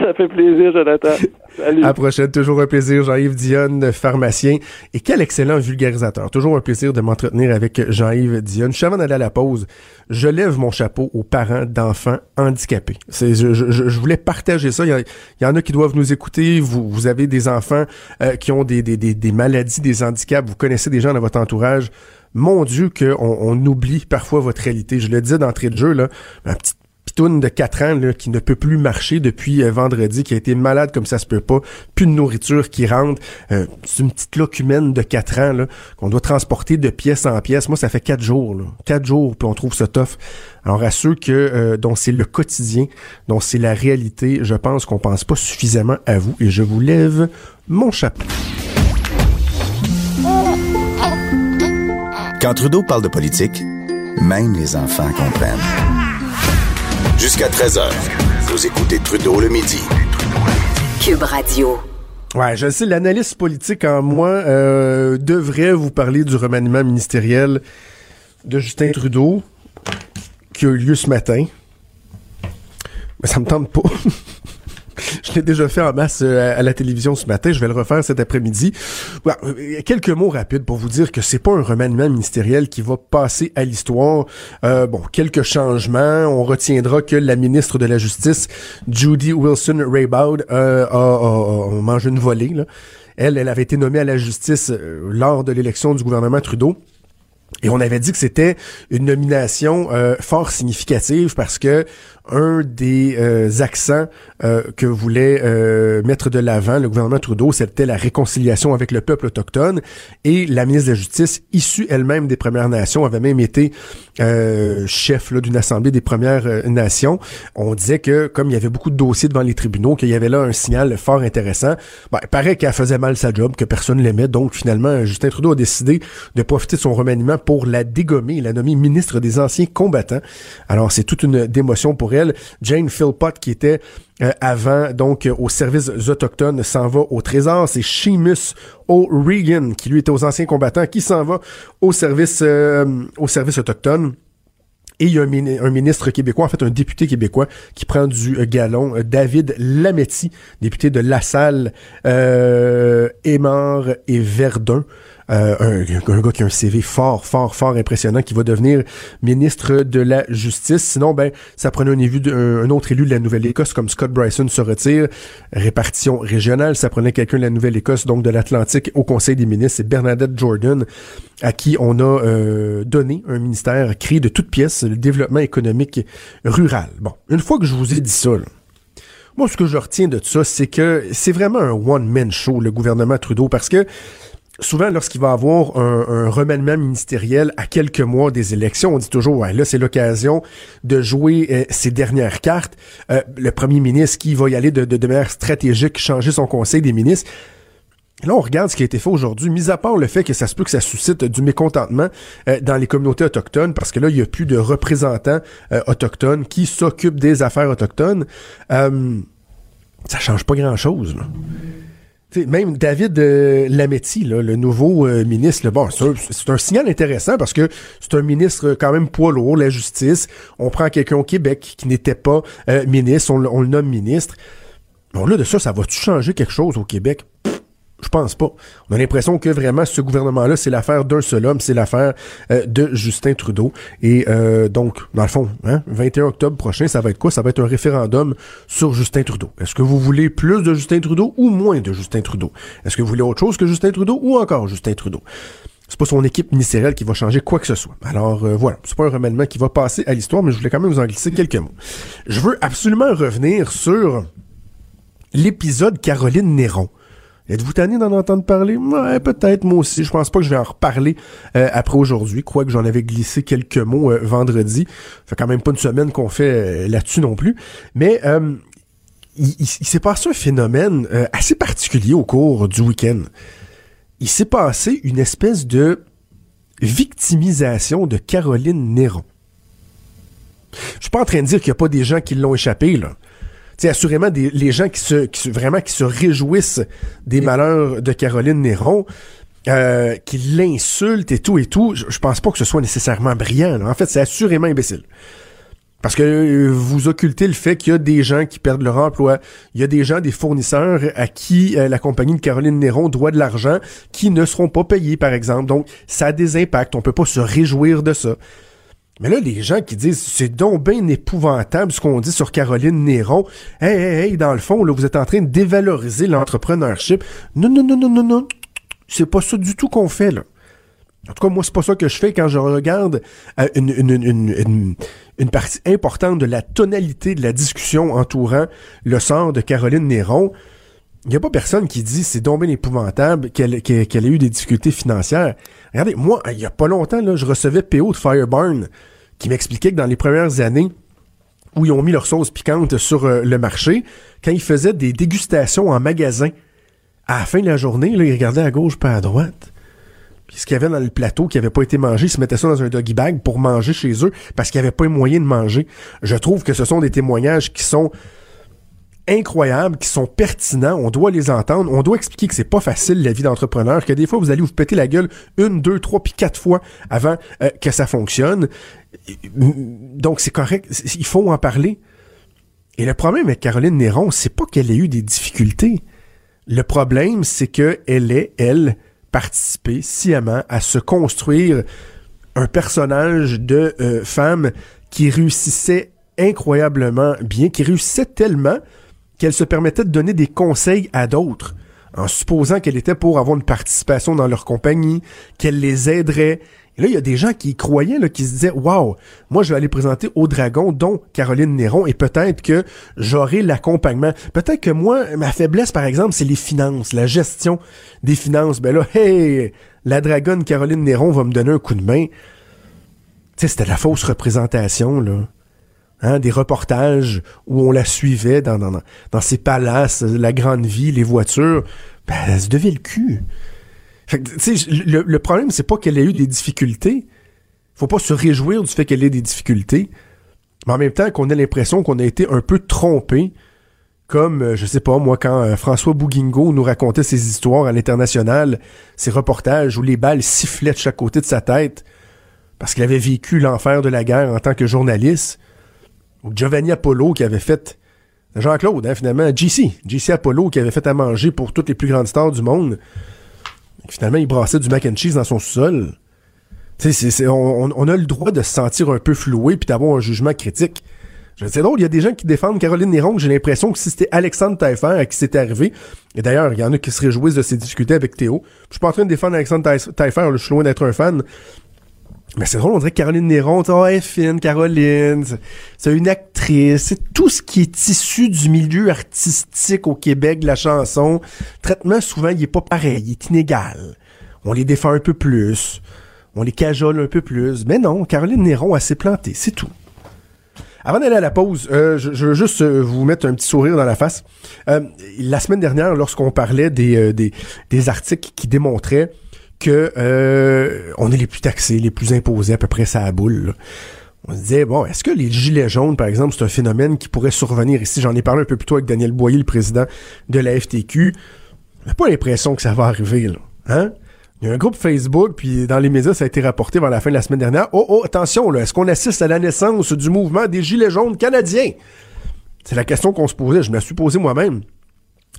Speaker 4: Ça fait plaisir, Jonathan. Salut.
Speaker 1: À la prochaine, toujours un plaisir, Jean-Yves Dionne, pharmacien. Et quel excellent vulgarisateur. Toujours un plaisir de m'entretenir avec Jean-Yves Dionne. Juste avant d'aller à la pause, je lève mon chapeau aux parents d'enfants handicapés. C'est, je, je- je voulais partager ça. Il y, a- il y en a qui doivent nous écouter. Vous, vous avez des enfants euh, qui ont des, des, des, des maladies, des handicaps. Vous connaissez des gens dans votre entourage. Mon Dieu, qu'on on oublie parfois votre réalité. Je le disais d'entrée de jeu, là, ma petite pitoune de 4 ans là, qui ne peut plus marcher depuis euh, vendredi, qui a été malade comme ça se peut pas, plus de nourriture qui rentre. Euh, c'est une petite locumène de 4 ans là, qu'on doit transporter de pièce en pièce. Moi, ça fait 4 jours. Là. 4 jours, puis on trouve ça tough. Alors à ceux que euh, dont c'est le quotidien, dont c'est la réalité, je pense qu'on pense pas suffisamment à vous et je vous lève mon chapeau.
Speaker 5: Quand Trudeau parle de politique, même les enfants comprennent. Jusqu'à 13h, vous écoutez Trudeau le midi.
Speaker 3: Cube Radio.
Speaker 1: Ouais, je sais, l'analyste politique en moi euh, devrait vous parler du remaniement ministériel de Justin Trudeau qui a eu lieu ce matin. Mais ça me tente pas. je l'ai déjà fait en masse euh, à la télévision ce matin. Je vais le refaire cet après-midi. Euh, quelques mots rapides pour vous dire que c'est pas un remaniement ministériel qui va passer à l'histoire. Euh, bon, quelques changements. On retiendra que la ministre de la Justice, Judy Wilson-Raybould, euh, a, a, a mangé une volée. Là. Elle, elle avait été nommée à la justice lors de l'élection du gouvernement Trudeau. Et on avait dit que c'était une nomination euh, fort significative parce que un des euh, accents euh, que voulait euh, mettre de l'avant le gouvernement Trudeau, c'était la réconciliation avec le peuple autochtone. Et la ministre de la Justice, issue elle-même des Premières Nations, avait même été chef d'une assemblée des Premières Nations. On disait que comme il y avait beaucoup de dossiers devant les tribunaux, qu'il y avait là un signal fort intéressant. Ben, il paraît qu'elle faisait mal sa job, que personne l'aimait. Donc finalement, Justin Trudeau a décidé de profiter de son remaniement pour la dégommer, la nommer ministre des Anciens combattants. Alors c'est toute une démotion pour Jane Philpott, qui était euh, avant, donc, au service autochtones, s'en va au Trésor. C'est Seamus O'Regan, qui lui était aux anciens combattants, qui s'en va au service, euh, au service autochtone. Et il y a un, ministre québécois, en fait un député québécois, qui prend du euh, galon, David Lametti, député de La Salle, euh, et Verdun. Euh, un, un, gars qui a un CV fort, fort, fort impressionnant, qui va devenir ministre de la Justice. Sinon, ben, ça prenait un, élu un, autre élu de la Nouvelle-Écosse, comme Scott Bryson se retire. Répartition régionale, ça prenait quelqu'un de la Nouvelle-Écosse, donc de l'Atlantique, au Conseil des ministres. C'est Bernadette Jordan, à qui on a euh, donné un ministère créé de toutes pièces, le développement économique rural. Bon, une fois que je vous ai dit ça, moi, ce que je retiens de ça, c'est que c'est vraiment un one-man show, le gouvernement Trudeau, parce que souvent, lorsqu'il va avoir un, un, remaniement ministériel à quelques mois des élections, on dit toujours, ouais, là, c'est l'occasion de jouer euh, ses dernières cartes. Euh, le premier ministre qui va y aller de, manière stratégique, changer son conseil des ministres. Là, on regarde ce qui a été fait aujourd'hui, mis à part le fait que ça se peut que ça suscite du mécontentement euh, dans les communautés autochtones, parce que là, il n'y a plus de représentants autochtones qui s'occupent des affaires autochtones. ça change pas grand-chose. Même David euh, Lametti, le nouveau euh, ministre, bon, c'est un, signal intéressant parce que c'est un ministre quand même poids lourd, la justice. On prend quelqu'un au Québec qui n'était pas euh, ministre, on, on, le nomme ministre. Bon, là, de ça, ça va-tu changer quelque chose au Québec? Je pense pas. On a l'impression que vraiment ce gouvernement-là, c'est l'affaire d'un seul homme, c'est l'affaire euh, de Justin Trudeau. Et euh, donc, dans le fond, hein, 21 octobre prochain, ça va être quoi? Ça va être un référendum sur Justin Trudeau. Est-ce que vous voulez plus de Justin Trudeau ou moins de Justin Trudeau? Est-ce que vous voulez autre chose que Justin Trudeau ou encore Justin Trudeau? C'est pas son équipe ministérielle qui va changer quoi que ce soit. Alors euh, voilà, c'est pas un remaniement qui va passer à l'histoire, mais je voulais quand même vous en glisser quelques mots. Je veux absolument revenir sur l'épisode Caroline Néron. Êtes-vous tanné d'en entendre parler? Ouais, peut-être, moi aussi. Je pense pas que je vais en reparler euh, après aujourd'hui, quoique j'en avais glissé quelques mots euh, vendredi. Ça fait quand même pas une semaine qu'on fait euh, là-dessus non plus. Mais il, il s'est passé un phénomène assez particulier au cours du week-end. Il s'est passé une espèce de victimisation de Caroline Néron. Je suis pas en train de dire qu'il n'y a pas des gens qui l'ont échappé, là c'est assurément des, les gens qui se, qui vraiment qui se réjouissent des malheurs de Caroline Néron, euh, qui l'insultent et tout et tout, je, pense pas que ce soit nécessairement brillant. En fait, c'est assurément imbécile. Parce que euh, vous occultez le fait qu'il y a des gens qui perdent leur emploi, il y a des gens, des fournisseurs à qui euh, la compagnie de Caroline Néron doit de l'argent, qui ne seront pas payés, par exemple. Donc, ça a des impacts. On peut pas se réjouir de ça. Mais là, les gens qui disent c'est donc bien épouvantable ce qu'on dit sur Caroline Néron. Hey, hey, hey, dans le fond, là, vous êtes en train de dévaloriser l'entrepreneurship. Non, non, non, non, non, non. C'est pas ça du tout qu'on fait, là. En tout cas, moi, c'est pas ça que je fais quand je regarde euh, une, une, une, une, partie importante de la tonalité de la discussion entourant le sort de Caroline Néron. Il n'y a pas personne qui dit c'est bien épouvantable qu'elle qu'elle ait eu des difficultés financières. Regardez, moi, il y a pas longtemps, là, je recevais PO de Fireburn qui m'expliquait que dans les premières années où ils ont mis leur sauce piquante sur euh, le marché, quand ils faisaient des dégustations en magasin, à la fin de la journée, là, ils regardaient à gauche pas à droite. Puis ce qu'il y avait dans le plateau qui avait pas été mangé, ils se mettaient ça dans un doggy bag pour manger chez eux parce qu'il n'y avait pas moyen de manger. Je trouve que ce sont des témoignages qui sont incroyables, qui sont pertinents, on doit les entendre, on doit expliquer que c'est pas facile la vie d'entrepreneur, que des fois vous allez vous péter la gueule une, deux, trois, puis quatre fois avant euh, que ça fonctionne. Donc c'est correct, il faut en parler. Et le problème avec Caroline Néron, c'est pas qu'elle ait eu des difficultés. Le problème, c'est qu'elle est, elle, participé sciemment à se construire un personnage de euh, femme qui réussissait incroyablement bien, qui réussissait tellement qu'elle se permettait de donner des conseils à d'autres, en supposant qu'elle était pour avoir une participation dans leur compagnie, qu'elle les aiderait. Et là, il y a des gens qui croyaient, là, qui se disaient, waouh, moi, je vais aller présenter au dragon, dont Caroline Néron, et peut-être que j'aurai l'accompagnement. Peut-être que moi, ma faiblesse, par exemple, c'est les finances, la gestion des finances. Ben là, hey, la dragonne Caroline Néron va me donner un coup de main. Tu sais, c'était la fausse représentation, là. Hein, des reportages où on la suivait dans, ses palaces, la grande vie, les voitures. Ben, elle se devait le cul. Le, le problème, c'est pas qu'elle ait eu des difficultés. Faut pas se réjouir du fait qu'elle ait des difficultés. Mais en même temps, qu'on ait l'impression qu'on a été un peu trompé. Comme, euh, je sais pas, moi, quand euh, François Bouguingo nous racontait ses histoires à l'international, ses reportages où les balles sifflaient de chaque côté de sa tête, parce qu'il avait vécu l'enfer de la guerre en tant que journaliste. Giovanni Apollo qui avait fait Jean-Claude, hein, finalement, JC, JC Apollo qui avait fait à manger pour toutes les plus grandes stars du monde. Finalement, il brassait du mac and cheese dans son sol. on, on, a le droit de se sentir un peu floué puis d'avoir un jugement critique. C'est drôle, il y a des gens qui défendent Caroline Néron, j'ai l'impression que si c'était Alexandre Taillefer à qui c'était arrivé, et d'ailleurs, il y en a qui se réjouissent de ces difficultés avec Théo. Je suis pas en train de défendre Alexandre Taillefer, je suis loin d'être un fan, mais c'est drôle, on dirait Caroline Néron, oh, elle est fine, Caroline, c'est une actrice, c'est tout ce qui est issu du milieu artistique au Québec, la chanson. traitement, souvent, il est pas pareil, il est inégal. On les défend un peu plus, on les cajole un peu plus. Mais non, Caroline Néron, elle s'est plantée, c'est tout. Avant d'aller à la pause, euh, je, veux juste euh, vous mettre un petit sourire dans la face. Euh, la semaine dernière, lorsqu'on parlait des, des, des articles qui démontraient que euh, on est les plus taxés, les plus imposés à peu près ça à boule. On se disait, bon, est-ce que les gilets jaunes, par exemple, c'est un phénomène qui pourrait survenir ici? J'en ai parlé un peu plus tôt avec Daniel Boyer, le président de la FTQ. On n'a pas l'impression que ça va arriver, là. Hein? Il y a un groupe Facebook, puis dans les médias, ça a été rapporté vers la fin de la semaine dernière. Oh, oh, attention, là, est-ce qu'on assiste à la naissance du mouvement des Gilets jaunes canadiens? C'est la question qu'on se posait, je me la suis posée moi-même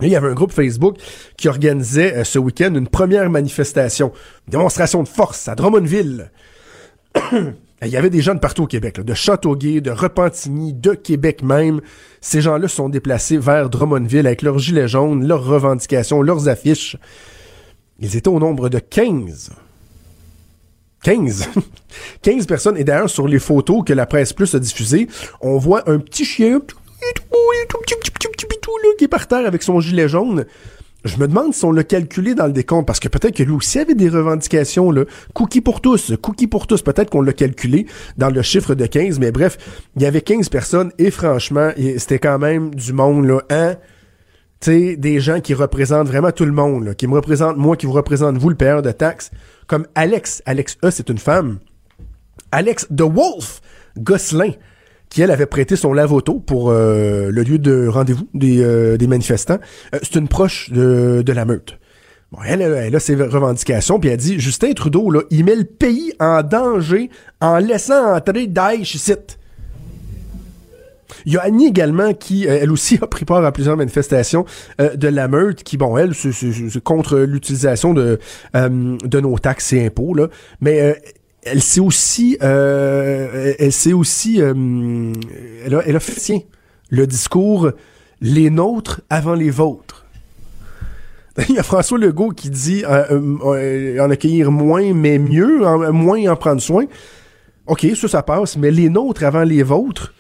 Speaker 1: il y avait un groupe Facebook qui organisait euh, ce week-end une première manifestation, une démonstration de force à Drummondville. il y avait des gens de partout au Québec, de Châteauguay, de Repentigny, de Québec même. Ces gens-là sont déplacés vers Drummondville avec leurs gilets jaunes, leurs revendications, leurs affiches. Ils étaient au nombre de 15. 15. 15 personnes. Et d'ailleurs, sur les photos que la presse plus a diffusées, on voit un petit chien qui est par terre avec son gilet jaune. Je me demande si on l'a calculé dans le décompte, parce que peut-être que lui aussi avait des revendications, là. Cookie pour tous, cookie pour tous. Peut-être qu'on l'a calculé dans le chiffre de 15, mais bref, il y avait 15 personnes, et franchement, c'était quand même du monde, là, hein? Tu sais, des gens qui représentent vraiment tout le monde, qui me représentent moi, qui vous représentent vous, le payeur de taxes, comme Alex. Alex E, c'est une femme. Alex The Wolf Gosselin qui elle avait prêté son lavoto pour euh, le lieu de rendez-vous des, euh, manifestants. Euh, c'est une proche de, de la meute. Bon, elle, elle, a ses revendications, puis elle dit Justin Trudeau, là, il met le pays en danger en laissant entrer Daesh ici. Il y a Annie également qui, elle aussi, a pris part à plusieurs manifestations de la meute, qui, bon, elle, c'est contre l'utilisation de, de nos taxes et impôts, là. Mais elle s'est aussi, euh, elle s'est aussi, euh, elle, a, elle a fait tiens, le discours les nôtres avant les vôtres. Il y a François Legault qui dit euh, en accueillir moins mais mieux, moins en prendre soin. Ok, ça ça passe, mais les nôtres avant les vôtres,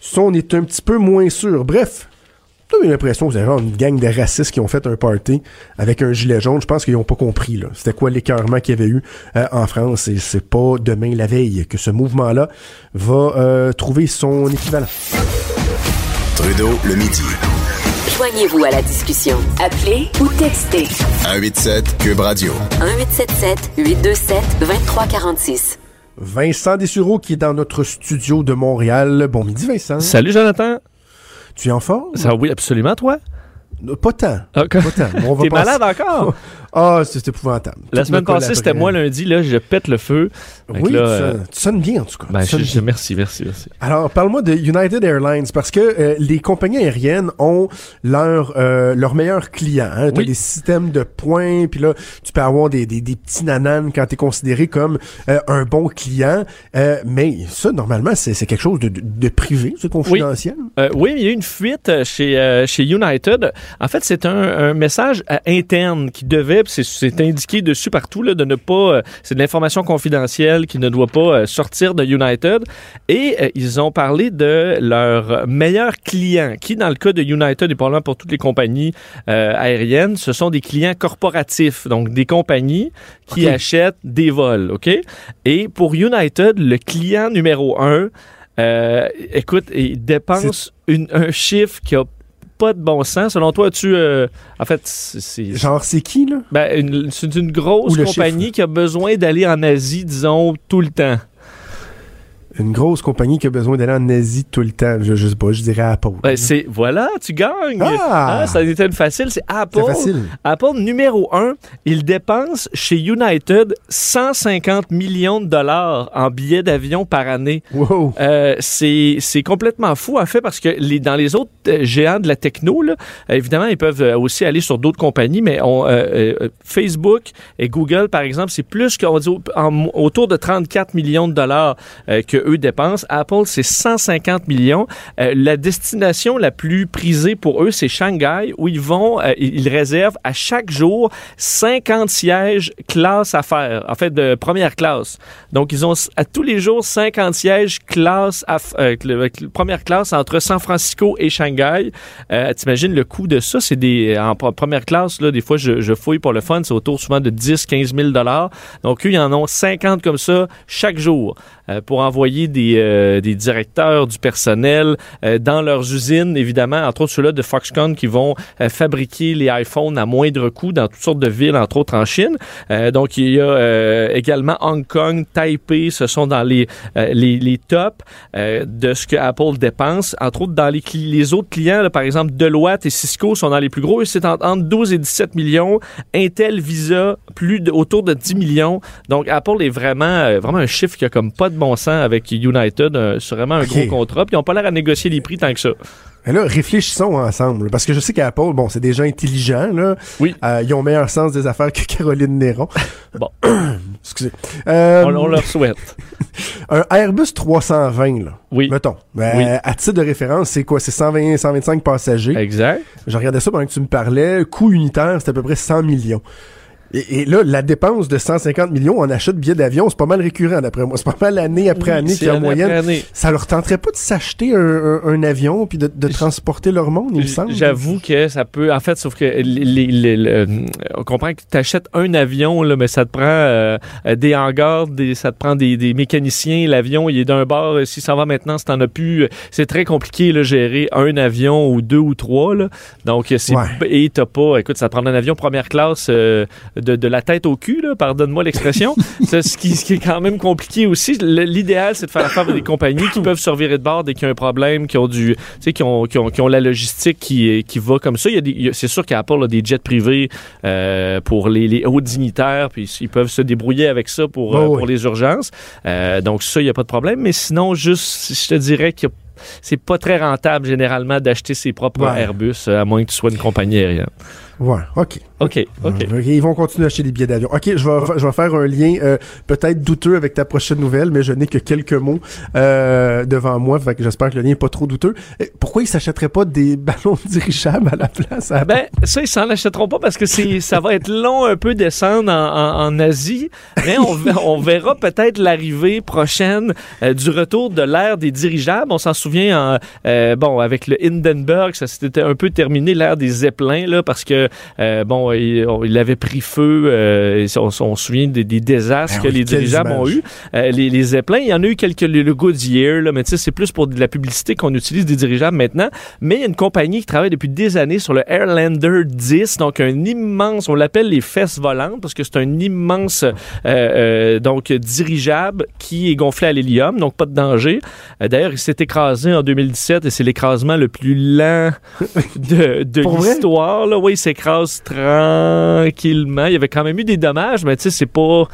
Speaker 1: ça on est un petit peu moins sûr. Bref, j'ai l'impression que c'est genre une gang de racistes qui ont fait un party avec un gilet jaune. Je pense qu'ils n'ont pas compris. Là. C'était quoi l'écœurement qu'il y avait eu euh, en France. Et c'est pas demain la veille que ce mouvement-là va euh, trouver son équivalent.
Speaker 5: Trudeau, le midi.
Speaker 3: Joignez-vous à la discussion. Appelez ou textez.
Speaker 5: 187 Cube Radio.
Speaker 3: 1877 827 2346.
Speaker 1: Vincent Dessureau qui est dans notre studio de Montréal. Bon midi Vincent.
Speaker 6: Salut Jonathan.
Speaker 1: Tu es en forme?
Speaker 6: Ça, oui, absolument, toi?
Speaker 1: Euh, Pas tant.
Speaker 6: Ah,
Speaker 1: Pas tant. On va
Speaker 6: T'es malade encore?
Speaker 1: Ah, c'est épouvantable.
Speaker 6: La
Speaker 1: Tout
Speaker 6: semaine passée, c'était moi lundi, là, je pète le feu.
Speaker 1: Oui,
Speaker 6: là,
Speaker 1: tu,
Speaker 6: euh,
Speaker 1: sonnes- tu sonnes bien en tout cas.
Speaker 6: ben,
Speaker 1: Tu
Speaker 6: je, je- merci, merci, merci.
Speaker 1: Alors, parle-moi de United Airlines parce que euh, les compagnies aériennes ont leur euh, leurs meilleurs clients. Hein. T'as
Speaker 6: Oui.
Speaker 1: des systèmes de points, puis là, tu peux avoir des, des, des petits nananes quand t'es considéré comme euh, un bon client. Euh, mais ça, normalement, c'est c'est quelque chose de, de, de privé, c'est confidentiel.
Speaker 6: Euh, oui, mais il y a eu une fuite chez, euh, chez United. En fait, c'est un, un message interne qui devait, c'est- indiqué dessus partout, là, de ne pas. euh, c'est de l'information confidentielle qui ne doit pas euh, sortir de United. Et euh, ils ont parlé de leur meilleur client, qui, dans le cas de United et probablement pour toutes les compagnies euh, aériennes, ce sont des clients corporatifs, donc des compagnies qui achètent des vols, OK? Et pour United, le client numéro un, euh, écoute, il dépense une- un chiffre qui a pas de bon sens. Selon toi, tu, euh, en fait, c'est
Speaker 1: Genre, c'est qui, là?
Speaker 6: ben, c'est une grosse compagnie
Speaker 1: chiffre?
Speaker 6: qui a besoin d'aller en Asie, disons, tout le temps.
Speaker 1: Une grosse compagnie qui a besoin d'aller en Asie tout le temps. Je, je sais pas, je dirais Apple.
Speaker 6: Ben, c'est voilà, tu gagnes.
Speaker 1: Ah!
Speaker 6: Ah, ça était une facile, c'est Apple.
Speaker 1: facile.
Speaker 6: Apple numéro un, il dépense chez United 150 millions de dollars en billets d'avion par année.
Speaker 1: Wow.
Speaker 6: Euh, c'est c'est complètement fou en fait parce que les, dans les autres euh, géants de la techno là, évidemment ils peuvent euh, aussi aller sur d'autres compagnies mais on, euh, euh, Facebook et Google par exemple c'est plus qu'on dit au- en- autour de 34 millions de dollars que eux dépensent. Apple c'est 150 millions. Euh, la destination la plus prisée pour eux c'est Shanghai où ils vont euh, ils réservent à chaque jour 50 sièges classe affaires en fait de première classe. Donc ils ont à tous les jours 50 sièges classe euh, le- première classe entre San Francisco et Shanghai. Euh, T'imagines le coût de ça, c'est des en pre- première classe là, des fois je, je fouille pour le fun, c'est autour souvent de 10 15 000 dollars. Donc eux ils en ont 50 comme ça chaque jour. euh, pour envoyer des, euh, des directeurs du personnel euh, dans leurs usines évidemment, entre autres ceux-là de Foxconn qui vont euh, fabriquer les iPhones à moindre coût dans toutes sortes de villes, entre autres en Chine. Euh, donc il y a euh, également Hong Kong, Taipei, ce sont dans les euh, les, les tops euh, de ce que Apple dépense. Entre autres, dans les, les autres clients, là, par exemple, Deloitte et Cisco sont dans les plus gros. C'est en- entre 12 et 17 millions. Intel, Visa, plus de, autour de 10 millions. Donc, Apple est vraiment, euh, vraiment un chiffre qui a comme pas de bon sens avec United. euh, C'est vraiment un gros contrat. Puis ils n'ont pas l'air à négocier les prix tant que ça.
Speaker 1: Mais là, réfléchissons ensemble. Parce que je sais qu'Apple, bon, c'est des gens intelligents, là.
Speaker 6: Oui.
Speaker 1: Euh, ils ont meilleur sens des affaires que Caroline Néron.
Speaker 6: Bon.
Speaker 1: Excusez. Euh,
Speaker 6: On, on leur souhaite.
Speaker 1: Un Airbus 320, là.
Speaker 6: Oui.
Speaker 1: Mettons. Euh,
Speaker 6: Oui.
Speaker 1: À titre de référence, c'est quoi? C'est 120, 125 passagers.
Speaker 6: Exact.
Speaker 1: Je regardais ça pendant que tu me parlais. Coût unitaire, c'est à peu près 100 millions. Et, et là, la dépense de 150 millions en achat de billets d'avion, c'est pas mal récurrent d'après moi. C'est pas mal année après
Speaker 6: Oui,
Speaker 1: année
Speaker 6: c'est
Speaker 1: qu'il y a moyenne.
Speaker 6: année.
Speaker 1: Ça leur tenterait pas de s'acheter un, un- un avion puis de, de transporter leur monde, il me semble?
Speaker 6: J'avoue que ça peut. En fait, sauf que les- les- les- le- on comprend que tu achètes un avion, là, mais ça te prend euh, des hangars, des, ça te prend des, des mécaniciens. L'avion, il est d'un bord. euh, Si ça va maintenant, si t'en as plus, euh, c'est très compliqué là, gérer un avion ou deux ou trois. Là. Donc, c'est
Speaker 1: Ouais.
Speaker 6: et t'as pas. Écoute, ça te prend un avion première classe euh, de, de la tête au cul, pardonne-moi l'expression. C'est ce, qui, ce qui est quand même compliqué aussi. L'idéal, c'est de faire affaire avec des compagnies qui peuvent se revirer de bord dès qu'il y a un problème, qui ont du, tu sais, qui ont, qui ont, qui ont la logistique qui, qui va comme ça. Il y a des- il y a- c'est sûr qu'Apple a des jets privés euh, pour les, les hauts dignitaires, puis ils peuvent se débrouiller avec ça pour,
Speaker 1: Ouais,
Speaker 6: euh, pour les urgences. Euh, donc ça, il n'y a pas de problème. Mais sinon, juste, je te dirais que c'est pas très rentable généralement d'acheter ses propres
Speaker 1: Ouais.
Speaker 6: Airbus, euh, à moins que tu sois une compagnie aérienne.
Speaker 1: Ouais, OK.
Speaker 6: OK, OK.
Speaker 1: Euh, Ils vont continuer à acheter des billets d'avion. OK, je vais, je vais faire un lien euh, peut-être douteux avec ta prochaine nouvelle, mais je n'ai que quelques mots euh, devant moi, fait que j'espère que le lien n'est pas trop douteux. Pourquoi ils s'achèteraient pas des ballons dirigeables à la place? à-
Speaker 6: Ben, ça, ils s'en achèteront pas parce que c'est, ça va être long un peu descendre en, en- en Asie. Mais on, ve- on verra peut-être l'arrivée prochaine euh, du retour de l'ère des dirigeables. On s'en souvient, en, bon, avec le Hindenburg, ça s'était un peu terminé l'ère des zeppelins, là, parce que que il, on- il avait pris feu. euh, on, on se souvient des, des désastres
Speaker 1: Ah
Speaker 6: que les dirigeables ont eu. Euh, les, les zeppelins, il y en a eu quelques le, le Goodyear, là, mais tu sais, c'est plus pour de la publicité qu'on utilise des dirigeables maintenant. Mais il y a une compagnie qui travaille depuis des années sur le Airlander 10, donc un immense, on l'appelle les fesses volantes parce que c'est un immense euh, donc dirigeable qui est gonflé à l'hélium, donc pas de danger. D'ailleurs, il s'est écrasé en 2017 et c'est l'écrasement le plus lent de, de l'histoire. Oui, il s'écrase tranquillement. Il y avait quand même eu des dommages, mais tu sais, c'est pas.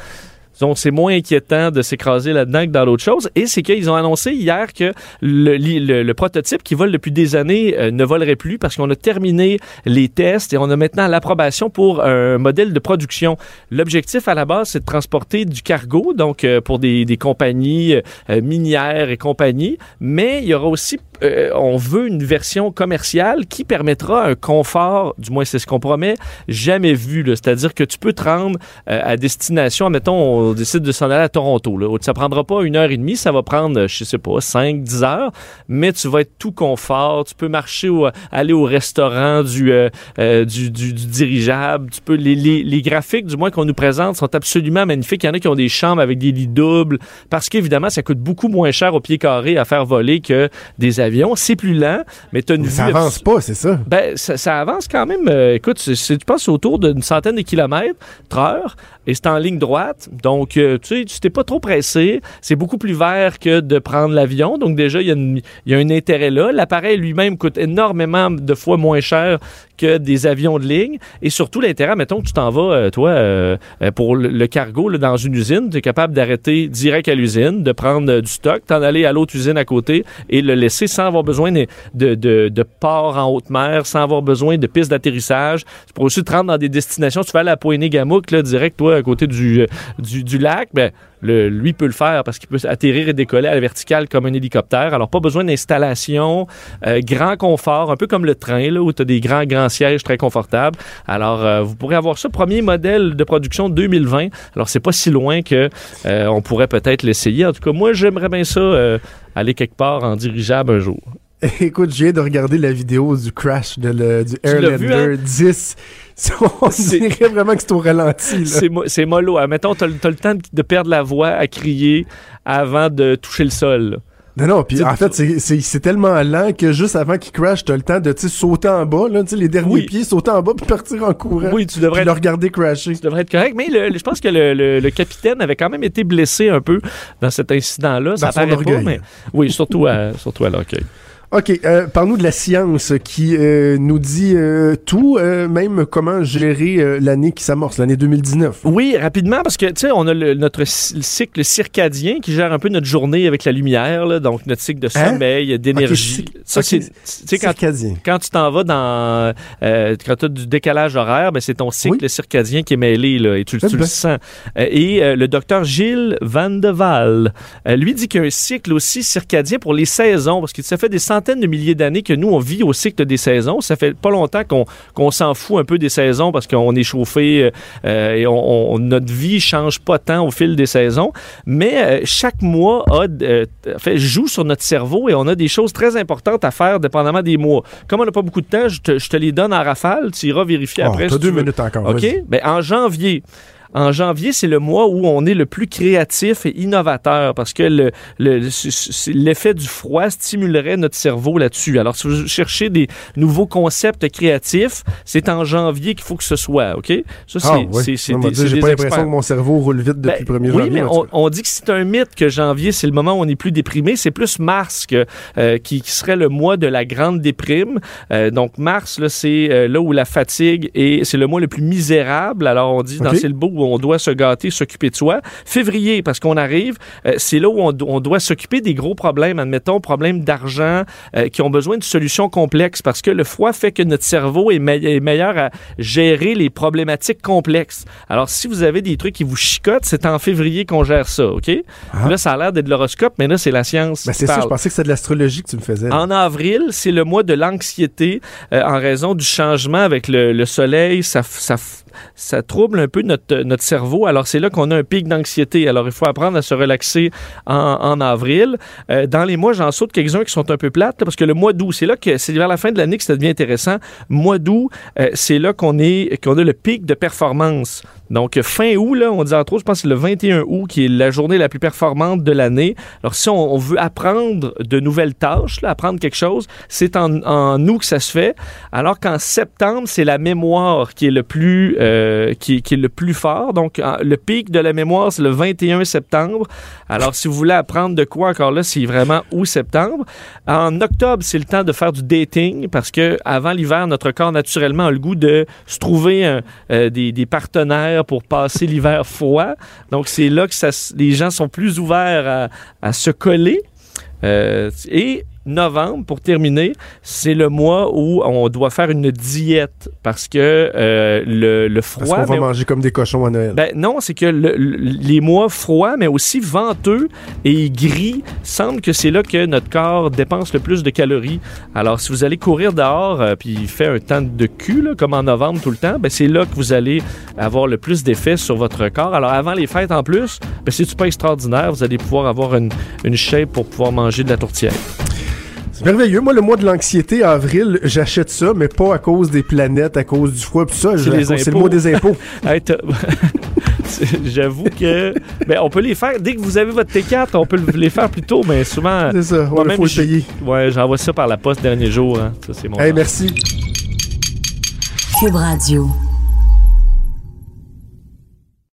Speaker 6: Donc, c'est moins inquiétant de s'écraser là-dedans que dans l'autre chose. Et c'est qu'ils ont annoncé hier que le, prototype qui vole depuis des années euh, ne volerait plus parce qu'on a terminé les tests et on a maintenant l'approbation pour un modèle de production. L'objectif à la base, c'est de transporter du cargo, donc euh, pour des, compagnies euh, minières et compagnie. Mais il y aura aussi, euh, on veut une version commerciale qui permettra un confort, du moins c'est ce qu'on promet, jamais vu. C'est-à-dire que tu peux te rendre euh, à destination, mettons, on décide de s'en aller à Toronto. Là. Ça prendra pas une heure et demie, ça va prendre, euh, je sais pas, 5, 10 heures, mais tu vas être tout confort. Tu peux marcher, ou aller au restaurant du, du, du- du dirigeable. Tu peux, les, les, les graphiques, du moins, qu'on nous présente, sont absolument magnifiques. Il y en a qui ont des chambres avec des lits doubles, parce qu'évidemment, ça coûte beaucoup moins cher au pied carré à faire voler que des avions. C'est plus lent, mais tu as une
Speaker 1: Mais ça avance pas, c'est ça.
Speaker 6: ben, ça, ça avance quand même. euh, écoute, tu passes autour d'une centaine de kilomètres heure et c'est en ligne droite. Donc, euh, tu sais, tu t'es pas trop pressé. C'est beaucoup plus vert que de prendre l'avion. Donc, déjà, il y, y a un intérêt là. L'appareil lui-même coûte énormément de fois moins cher que des avions de ligne. Et surtout, l'intérêt, mettons que tu t'en vas, euh, toi, euh, euh, pour le, cargo dans une usine, tu es capable d'arrêter direct à l'usine, de prendre du stock, t'en aller à l'autre usine à côté et le laisser sans avoir besoin de, de, de, de port en haute mer, sans avoir besoin de pistes d'atterrissage. Tu pourrais aussi te rendre dans des destinations. Tu vas aller à Poiné-Gamouk, là, direct, toi, à côté du, du, du lac. Ben, le, lui peut le faire parce qu'il peut atterrir et décoller à la verticale comme un hélicoptère. Alors, pas besoin d'installation, euh, grand confort, un peu comme le train, là, où tu as des grands, grands sièges très confortables. Alors, euh, vous pourrez avoir ça, premier modèle de production 2020. Alors, c'est pas si loin que euh, on pourrait peut-être l'essayer. En tout cas, moi, j'aimerais bien ça, aller quelque part en dirigeable un jour.
Speaker 1: Écoute, je viens de regarder la vidéo du crash de le- du
Speaker 6: l'as
Speaker 1: Airlander
Speaker 6: vu, hein?
Speaker 1: 10. On
Speaker 6: C'est-
Speaker 1: dirait vraiment que c'est au ralenti.
Speaker 6: C'est mo- mollo. Ah, Mettons, t'as le t'as le temps de perdre la voix à crier avant de toucher le sol. là.
Speaker 1: Non, non, puis en fait, c'est- tellement lent que juste avant qu'il crash, t'as le temps de tu sauter en bas, là, tu les derniers
Speaker 6: Oui.
Speaker 1: pieds, sauter en bas puis partir en courant.
Speaker 6: Oui, tu devrais
Speaker 1: le regarder crasher.
Speaker 6: Ça devrait être correct. Mais le- le- je pense que le, le- capitaine avait quand même été blessé un peu dans cet incident-là. Ça paraît pas, mais oui, surtout à, surtout à l'orgueil.
Speaker 1: OK, euh, parle-nous de la science qui euh, nous dit euh, tout, euh, même comment gérer l'année qui s'amorce, l'année 2019.
Speaker 6: Oui, rapidement, parce que, tu sais, on a le- notre cy- cycle circadien qui gère un peu notre journée avec la lumière, là, donc notre cycle de
Speaker 1: Hein?
Speaker 6: sommeil, d'énergie.
Speaker 1: Ok,
Speaker 6: Ça,
Speaker 1: ok,
Speaker 6: c'est, quand,
Speaker 1: Circadien.
Speaker 6: quand tu t'en vas dans, quand tu as du décalage horaire, ben, c'est ton cycle circadien qui est mêlé, là, et tu, tu le sens. Et le docteur Gilles Van de Waal, lui dit qu'il y a un cycle aussi circadien pour les saisons, parce que ça fait des centaines de milliers d'années que nous, on vit au cycle des saisons. Ça fait pas longtemps qu'on s'en fout un peu des saisons parce qu'on est chauffé euh, euh, et on, on- notre vie change pas tant au fil des saisons. Mais euh, chaque mois a, euh, fait, joue sur notre cerveau et on a des choses très importantes à faire dépendamment des mois. Comme on n'a pas beaucoup de temps, je te, je te les donne en rafale. Tu iras vérifier
Speaker 1: Oh,
Speaker 6: après. Si
Speaker 1: deux
Speaker 6: tu veux.
Speaker 1: minutes encore.
Speaker 6: OK? Ben, en janvier. En janvier, c'est le mois où on est le plus créatif et innovateur parce que le- le- l'effet du froid stimulerait notre cerveau là-dessus. Alors, si vous cherchez des nouveaux concepts créatifs, c'est en janvier qu'il faut que ce soit, OK? Ça, c'est
Speaker 1: Ah,
Speaker 6: c'est
Speaker 1: J'ai pas l'impression que mon cerveau roule vite depuis
Speaker 6: Ben,
Speaker 1: le 1er
Speaker 6: oui,
Speaker 1: janvier.
Speaker 6: mais on, on dit que c'est un mythe que janvier, c'est le moment où on est plus déprimé. C'est plus mars que, euh, qui, qui serait le mois de la grande déprime. Euh, donc, mars, c'est euh, là où la fatigue est, c'est le mois le plus misérable. Alors, on dit, dans
Speaker 1: Ok.
Speaker 6: c'est le beau où on doit se gâter, s'occuper de soi. Février, parce qu'on arrive, euh, c'est là où on, do- on doit s'occuper des gros problèmes, admettons, problèmes d'argent, euh, qui ont besoin de solutions complexes, parce que le froid fait que notre cerveau est, me- est meilleur à gérer les problématiques complexes. Alors, si vous avez des trucs qui vous chicotent, c'est en février qu'on gère ça, OK?
Speaker 1: Ah.
Speaker 6: Là, ça a l'air d'être de l'horoscope, mais là, c'est la science.
Speaker 1: Ben, c'est ça, je pensais que c'était de l'astrologie que tu me faisais. là.
Speaker 6: En avril, c'est le mois de l'anxiété euh, en raison du changement avec le, le soleil. Ça, ça trouble un peu notre, notre cerveau. Alors, c'est là qu'on a un pic d'anxiété. Alors, il faut apprendre à se relaxer en, avril. Euh, dans les mois, j'en saute quelques-uns qui sont un peu plates, parce que le mois d'août, c'est là que c'est vers la fin de l'année que ça devient intéressant. Mois d'août, euh, c'est là qu'on est qu'on a le pic de performance. Donc, fin août, là, on dit entre autres, je pense que c'est le 21 août qui est la journée la plus performante de l'année. Alors, si on, veut apprendre de nouvelles tâches, là, apprendre quelque chose, c'est en, en août que ça se fait. Alors qu'en septembre, c'est la mémoire qui est le plus, euh, qui, qui est le plus fort. Donc, le pic de la mémoire, c'est le 21 septembre. Alors, si vous voulez apprendre de quoi encore là, c'est vraiment août-septembre. En octobre, c'est le temps de faire du dating parce que avant l'hiver, notre corps naturellement a le goût de se trouver euh, des, des partenaires pour passer l'hiver froid. Donc, c'est là que les gens sont plus ouverts à, à se coller. Euh, et novembre, pour terminer, c'est le mois où on doit faire une diète parce que euh, le, le
Speaker 1: Parce
Speaker 6: froid...
Speaker 1: qu'on va
Speaker 6: mais-
Speaker 1: manger comme des cochons à Noël.
Speaker 6: ben non, c'est que le- le- les mois froids, mais aussi venteux et gris, semble que c'est là que notre corps dépense le plus de calories. Alors, si vous allez courir dehors, euh, puis il fait un temps de cul, là, comme en novembre tout le temps, ben c'est là que vous allez avoir le plus d'effet sur votre corps. Alors, avant les fêtes en plus, ben c'est pas extraordinaire. Vous allez pouvoir avoir une, une shape pour pouvoir manger de la tourtière.
Speaker 1: C'est merveilleux. Moi, le mois de l'anxiété, avril, j'achète ça, mais pas à cause des planètes, à cause du froid, pis ça.
Speaker 6: C'est
Speaker 1: le mois des impôts.
Speaker 6: Hey, J'avoue que ben, on peut les faire dès que vous avez votre T4, on peut les faire plus tôt, mais souvent
Speaker 1: C'est ça. Ouais, faut le payer.
Speaker 6: Ouais, j'envoie ça par la poste dernier jour. Hein. Ça, c'est mon.
Speaker 1: Hey, merci.
Speaker 3: Cube Radio.